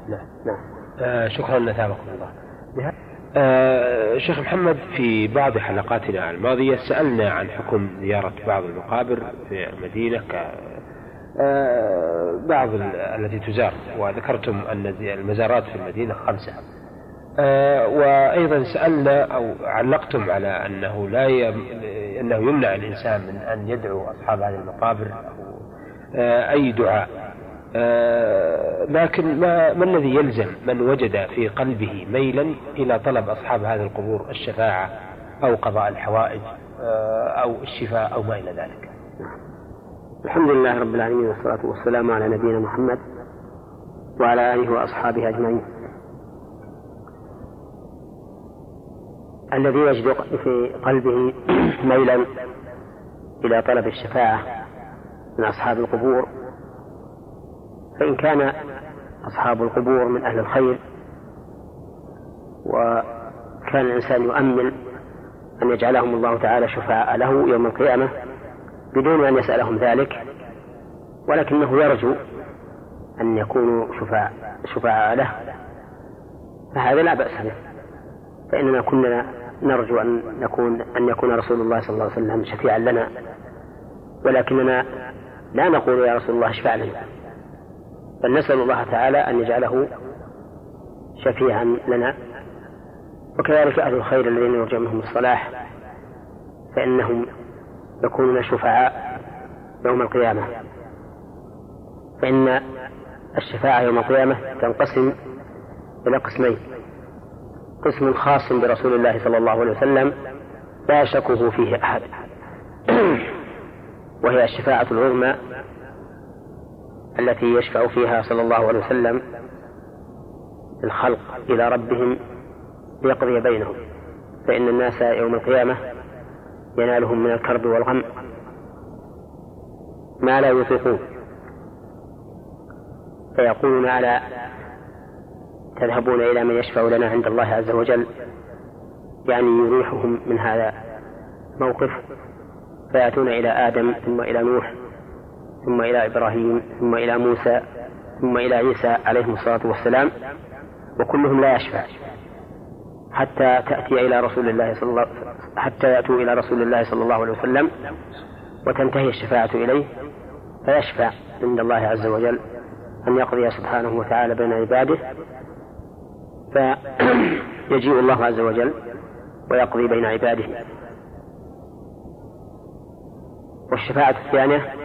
نعم. نعم. آه شكرا لثابكم الله آه شيخ محمد في بعض حلقاتنا الماضية سألنا عن حكم زيارة بعض المقابر في المدينة ك آه بعض التي تزار وذكرتم أن المزارات في المدينة خمسة آه وأيضا سألنا أو علقتم على أنه لا. أنه يمنع الإنسان من أن يدعو أصحاب هذه المقابر أو آه أي دعاء لكن ما, ما الذي يلزم من وجد في قلبه ميلا إلى طلب أصحاب هذه القبور الشفاعة أو قضاء الحوائج آه أو الشفاء أو ما إلى ذلك؟ الحمد لله رب العالمين والصلاة والسلام على نبينا محمد وعلى آله وأصحابه أجمعين. الذي يجد في قلبه ميلا إلى طلب الشفاعة من أصحاب القبور فإن كان أصحاب القبور من أهل الخير وكان الإنسان يؤمل أن يجعلهم الله تعالى شفعاء له يوم القيامة بدون أن يسألهم ذلك ولكنه يرجو أن يكونوا شفعاء شفعاء له. فهذا لا بأس به. فإننا كنا نرجو أن نكون أن يكون رسول الله صلى الله عليه وسلم شفيعا لنا ولكننا لا نقول يا رسول الله اشفع لنا بل نسأل الله تعالى أن يجعله شفيعا لنا. وكذلك أهل الخير الذين يرجى منهم الصلاح فإنهم يكونون شفعاء يوم القيامة. فإن الشفاعة يوم القيامة تنقسم إلى قسمين قسم خاص برسول الله صلى الله عليه وسلم لا يشكه فيه أحد وهي الشفاعة العظمى التي يشفع فيها صلى الله عليه وسلم الخلق إلى ربهم ليقضي بينهم. فإن الناس يوم القيامة ينالهم من الكرب والغم ما لا يطيقون فيقولون ألا تذهبون إلى من يشفع لنا عند الله عز وجل؟ يعني يريحهم من هذا الموقف فيأتون إلى آدم ثم إلى نوح ثم إلى إبراهيم ثم إلى موسى ثم إلى عيسى عليهم الصلاة والسلام وكلهم لا يشفع. حتى تأتي إلى رسول الله صلى الله حتى يأتوا إلى رسول الله صلى الله عليه وسلم وتنتهي الشفاعة إليه فيشفع عند الله عز وجل أن يقضي سبحانه وتعالى بين عباده فيجيء الله عز وجل ويقضي بين عباده. والشفاعة الثانية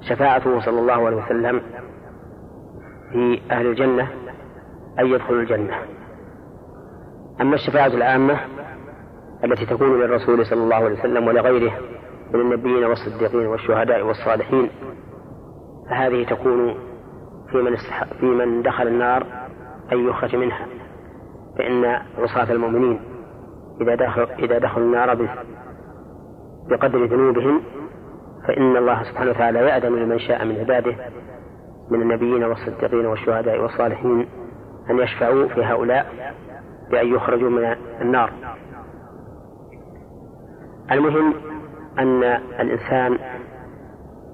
شفاعته صلى الله عليه وسلم في أهل الجنة أن يدخلوا الجنة. أما الشفاعة العامة التي تكون للرسول صلى الله عليه وسلم ولغيره من النبيين والصديقين والشهداء والصالحين فهذه تكون في من في من دخل النار أن يخرج منها. فإن عصاة المؤمنين إذا دخل إذا دخلوا النار بقدر ذنوبهم فإن الله سبحانه وتعالى يأذن لمن شاء من عباده من النبيين والصديقين والشهداء والصالحين أن يشفعوا في هؤلاء بأن يخرجوا من النار. المهم أن الإنسان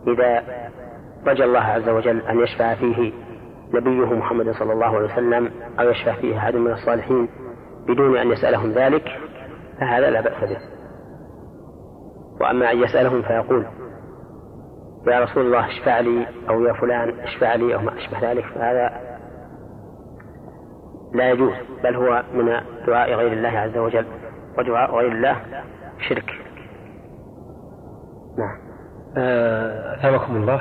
إذا رجى الله عز وجل أن يشفع فيه نبيه محمد صلى الله عليه وسلم أو يشفع فيه أحد من الصالحين بدون أن يسألهم ذلك فهذا لا بأس به. وأما أن يسألهم فيقول. يا رسول الله اشفع لي أو يا فلان اشفع لي أو ما أشبه ذلك فهذا لا يجوز بل هو من دعاء غير الله عز وجل ودعاء غير الله شرك. نعم. أثابكم آه الله.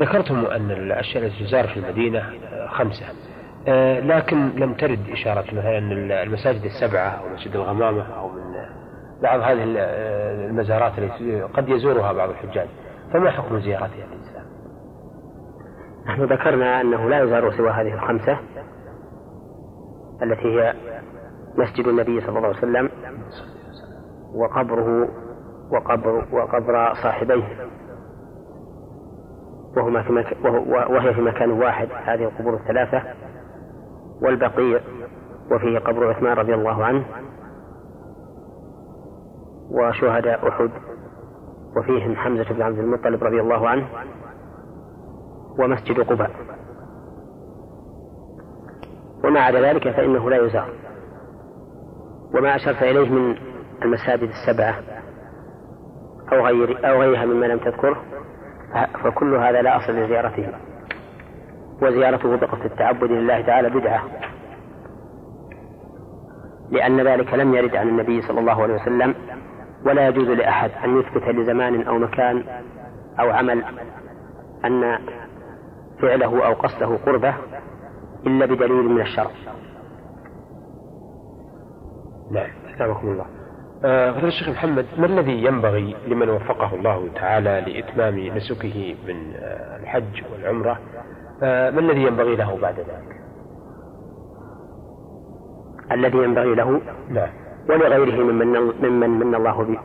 ذكرتم أن الأشياء التي تزار في المدينة خمسة. آه لكن لم ترد إشارة مثلا المساجد السبعة أو مسجد الغمامة أو من بعض هذه المزارات التي قد يزورها بعض الحجاج. فما حكم زيارتها في الإسلام؟ نحن ذكرنا أنه لا يزار سوى هذه الخمسة التي هي مسجد النبي صلى الله عليه وسلم وقبره وقبر وقبر صاحبيه وهما في مك... وهي في مكان واحد هذه القبور الثلاثة والبقيع وفيه قبر عثمان رضي الله عنه وشهداء أحد وفيهم حمزة بن عبد المطلب رضي الله عنه ومسجد قباء. وما عدا ذلك فإنه لا يزار. وما أشرت إليه من المساجد السبعة أو غير أو غيرها مما لم تذكره فكل هذا لا أصل لزيارته. وزيارته بقصد التعبد لله تعالى بدعة. لأن ذلك لم يرد عن النبي صلى الله عليه وسلم ولا يجوز لأحد أن يثبت لزمان أو مكان أو عمل أن فعله أو قصده قربة إلا بدليل من الشرع. نعم أثابكم الله. آه، فضيلة الشيخ محمد ما الذي ينبغي لمن وفقه الله تعالى لإتمام نسكه من آه، الحج والعمرة؟ آه، ما الذي ينبغي له بعد ذلك؟ الذي ينبغي له؟ نعم ولغيره ممن ممن من الله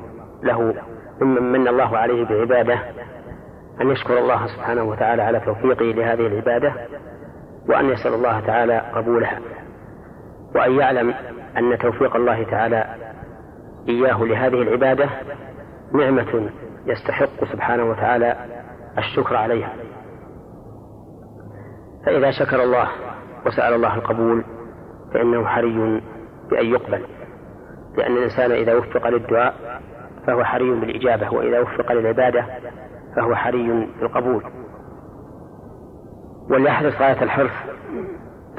له ممن من الله عليه بعباده. أن يشكر الله سبحانه وتعالى على توفيقه لهذه العبادة وأن يسأل الله تعالى قبولها. وأن يعلم أن توفيق الله تعالى إياه لهذه العبادة نعمة يستحق سبحانه وتعالى الشكر عليها. فإذا شكر الله وسأل الله القبول فإنه حري بأن يقبل. لأن الإنسان إذا وفق للدعاء فهو حري بالإجابة وإذا وفق للعبادة فهو حري بالقبول. وليحرص غاية الحرص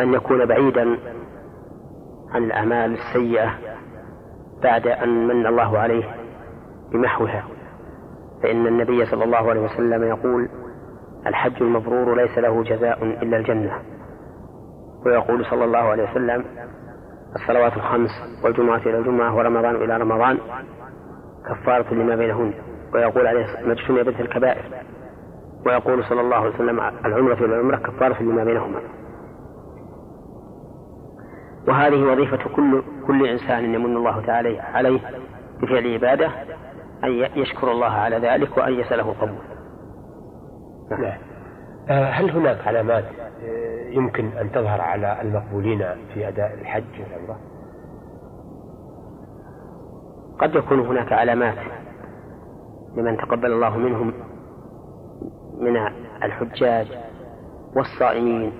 أن يكون بعيدا عن الأعمال السيئة بعد أن من الله عليه بمحوها. فإن النبي صلى الله عليه وسلم يقول الحج المبرور ليس له جزاء إلا الجنة. ويقول صلى الله عليه وسلم الصلوات الخمس والجمعة إلى الجمعة ورمضان إلى رمضان كفارة لما بينهن ويقول عليه ما اجتنبت الكبائر ويقول صلى الله عليه وسلم العمرة إلى العمرة كفارة لما بينهما وهذه وظيفة كل كل إنسان يمن الله تعالى عليه بفعل عبادة أن يشكر الله على ذلك وأن يسأله القبول. نعم. آه، هل هناك علامات آه، يمكن أن تظهر على المقبولين في أداء الحج والعمرة؟ قد يكون هناك علامات لمن تقبل الله منهم من الحجاج والصائمين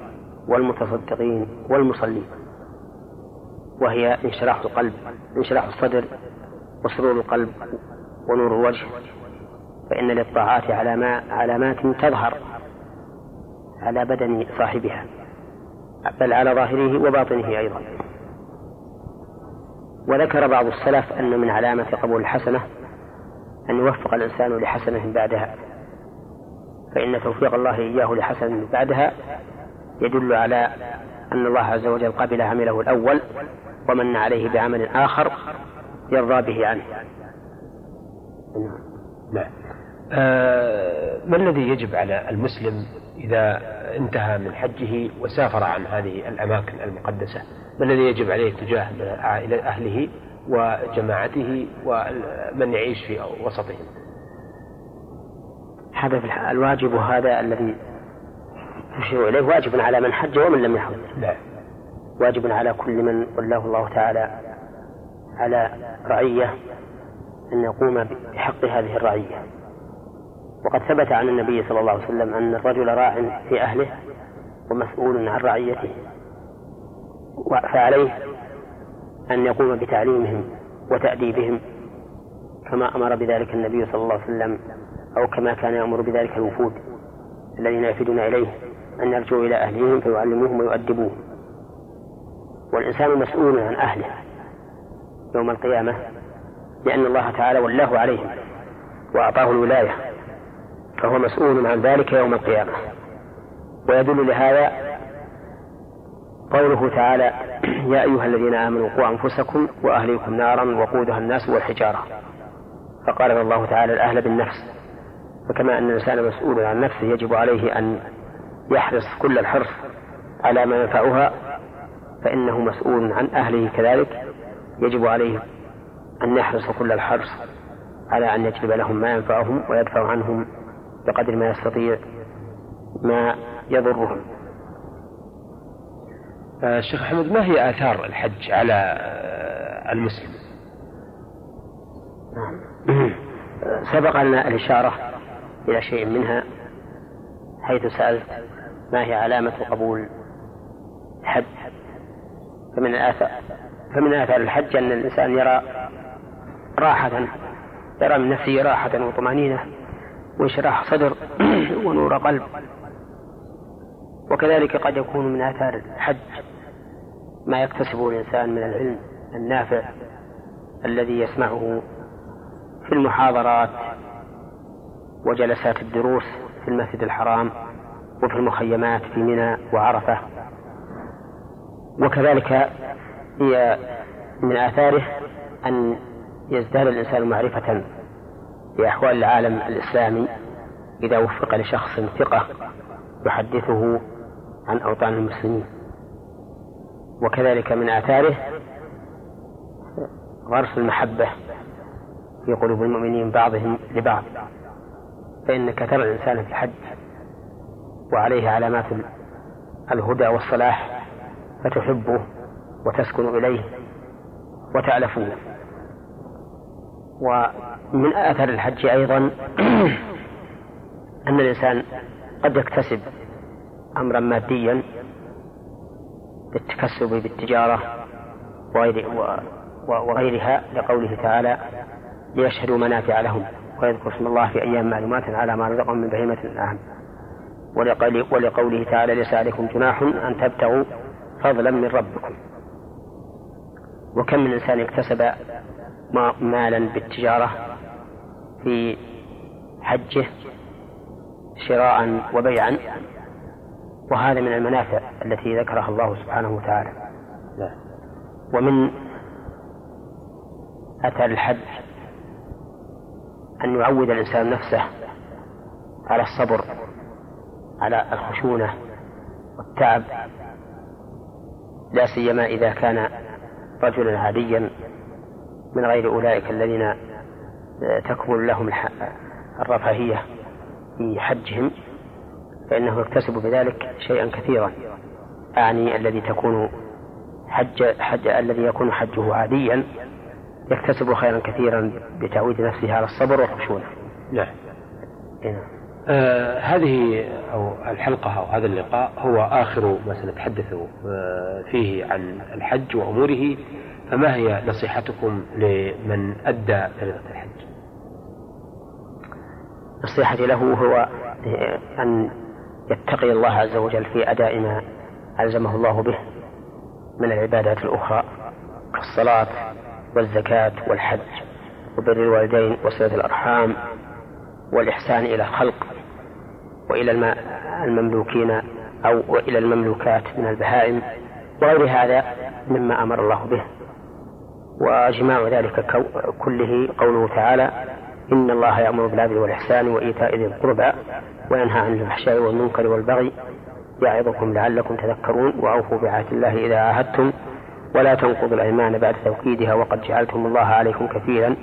والمتصدقين والمصلين وهي انشراح القلب انشراح الصدر وسرور القلب ونور الوجه فإن للطاعات علامات تظهر على بدن صاحبها بل على ظاهره وباطنه أيضا. وذكر بعض السلف أن من علامة قبول الحسنة أن يوفق الإنسان لحسنة بعدها فإن توفيق الله إياه لحسنة بعدها يدل على أن الله عز وجل قبل عمله الأول ومن عليه بعمل آخر يرضى به عنه. نعم. آه ما الذي يجب على المسلم إذا انتهى من حجه وسافر عن هذه الأماكن المقدسة. ما الذي يجب عليه تجاه أهله وجماعته ومن يعيش في وسطهم؟ هذا الواجب هذا الذي تشير إليه واجب على من حج ومن لم يحج. نعم. واجب على كل من ولاه الله تعالى على رعية أن يقوم بحق هذه الرعية. وقد ثبت عن النبي صلى الله عليه وسلم أن الرجل راع في أهله ومسؤول عن رعيته فعليه أن يقوم بتعليمهم وتأديبهم كما أمر بذلك النبي صلى الله عليه وسلم أو كما كان يأمر بذلك الوفود الذين يفدون إليه أن يرجعوا إلى أهلهم فيعلموهم ويؤدبوهم. والإنسان مسؤول عن أهله يوم القيامة لأن الله تعالى ولاه عليهم وأعطاه الولاية. فهو مسؤول عن ذلك يوم القيامة. ويدل لهذا قوله تعالى يا أيها الذين آمنوا قوا أنفسكم وأهليكم نارا وقودها الناس والحجارة. فقارن الله تعالى الأهل بالنفس. فكما أن الإنسان مسؤول عن نفسه يجب عليه أن يحرص كل الحرص على ما ينفعها فإنه مسؤول عن أهله كذلك. يجب عليه أن يحرص كل الحرص على أن يجلب لهم ما ينفعهم ويدفع عنهم بقدر ما يستطيع ما يضرهم. الشيخ أحمد ما هي آثار الحج على المسلم؟ سبق لنا الإشارة إلى شيء منها حيث سألت ما هي علامة قبول الحج. فمن آثار فمن آثار الحج أن الإنسان يرى راحة يرى من نفسه راحة وطمأنينة. وانشراح صدر ونور قلب. وكذلك قد يكون من آثار الحج ما يكتسبه الإنسان من العلم النافع الذي يسمعه في المحاضرات وجلسات الدروس في المسجد الحرام وفي المخيمات في منى وعرفة. وكذلك هي من آثاره أن يزداد الإنسان معرفة بأحوال العالم الإسلامي إذا وفق لشخص ثقة يحدثه عن أوطان المسلمين. وكذلك من آثاره غرس المحبة في قلوب المؤمنين بعضهم لبعض. فإنك ترى الإنسان في الحج وعليه علامات الهدى والصلاح فتحبه وتسكن إليه وتألفه ومن آثار الحج أيضا أن الإنسان قد يكتسب أمرا ماديا بالتكسب بالتجارة وغير وغيرها لقوله تعالى ليشهدوا منافع لهم ويذكر اسم الله في أيام معلومات على ما رزقهم من بهيمة الأنعام. ولقوله تعالى ليس عليكم جناح أن تبتغوا فضلا من ربكم. وكم من إنسان اكتسب مالا بالتجارة في حجه شراء وبيعا وهذا من المنافع التي ذكرها الله سبحانه وتعالى. ومن أثر الحج أن يعود الإنسان نفسه على الصبر على الخشونة والتعب لا سيما إذا كان رجلا عاديا من غير أولئك الذين تكمل لهم الرفاهية في حجهم فإنه يكتسب بذلك شيئا كثيرا أعني الذي تكون حج حج الذي يكون حجه عاديا يكتسب خيرا كثيرا بتعويد نفسه على الصبر والخشونة. نعم. نعم. آه هذه أو الحلقة أو هذا اللقاء هو آخر ما سنتحدث آه فيه عن الحج وأموره فما هي نصيحتكم لمن أدى فريضة الحج؟ نصيحتي له هو أن يتقي الله عز وجل في أداء ما ألزمه الله به من العبادات الأخرى كالصلاة والزكاة والحج وبر الوالدين وصلة الأرحام والإحسان إلى الخلق وإلى المملوكين أو وإلى المملوكات من البهائم وغير هذا مما أمر الله به. وجماع ذلك كله قوله تعالى إن الله يأمر بالعدل والإحسان وإيتاء ذي القربى وينهى عن الفحشاء والمنكر والبغي يعظكم لعلكم تذكرون وأوفوا بعهد الله إذا عاهدتم ولا تنقضوا الأيمان بعد توكيدها وقد جعلتم الله عليكم كثيرا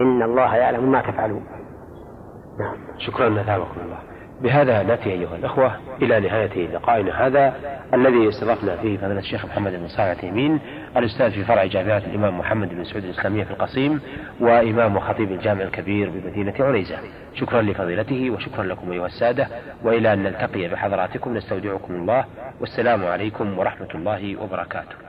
إن الله يعلم ما تفعلون. نعم. شكرا نتابعكم الله. بهذا نأتي أيها الأخوة إلى نهاية لقائنا هذا الذي استضفنا فيه فضيلة الشيخ محمد بن صالح تيمين الأستاذ في فرع جامعة الإمام محمد بن سعود الإسلامية في القصيم وإمام وخطيب الجامع الكبير بمدينة عنيزة شكرا لفضيلته وشكرا لكم أيها السادة وإلى أن نلتقي بحضراتكم نستودعكم الله والسلام عليكم ورحمة الله وبركاته.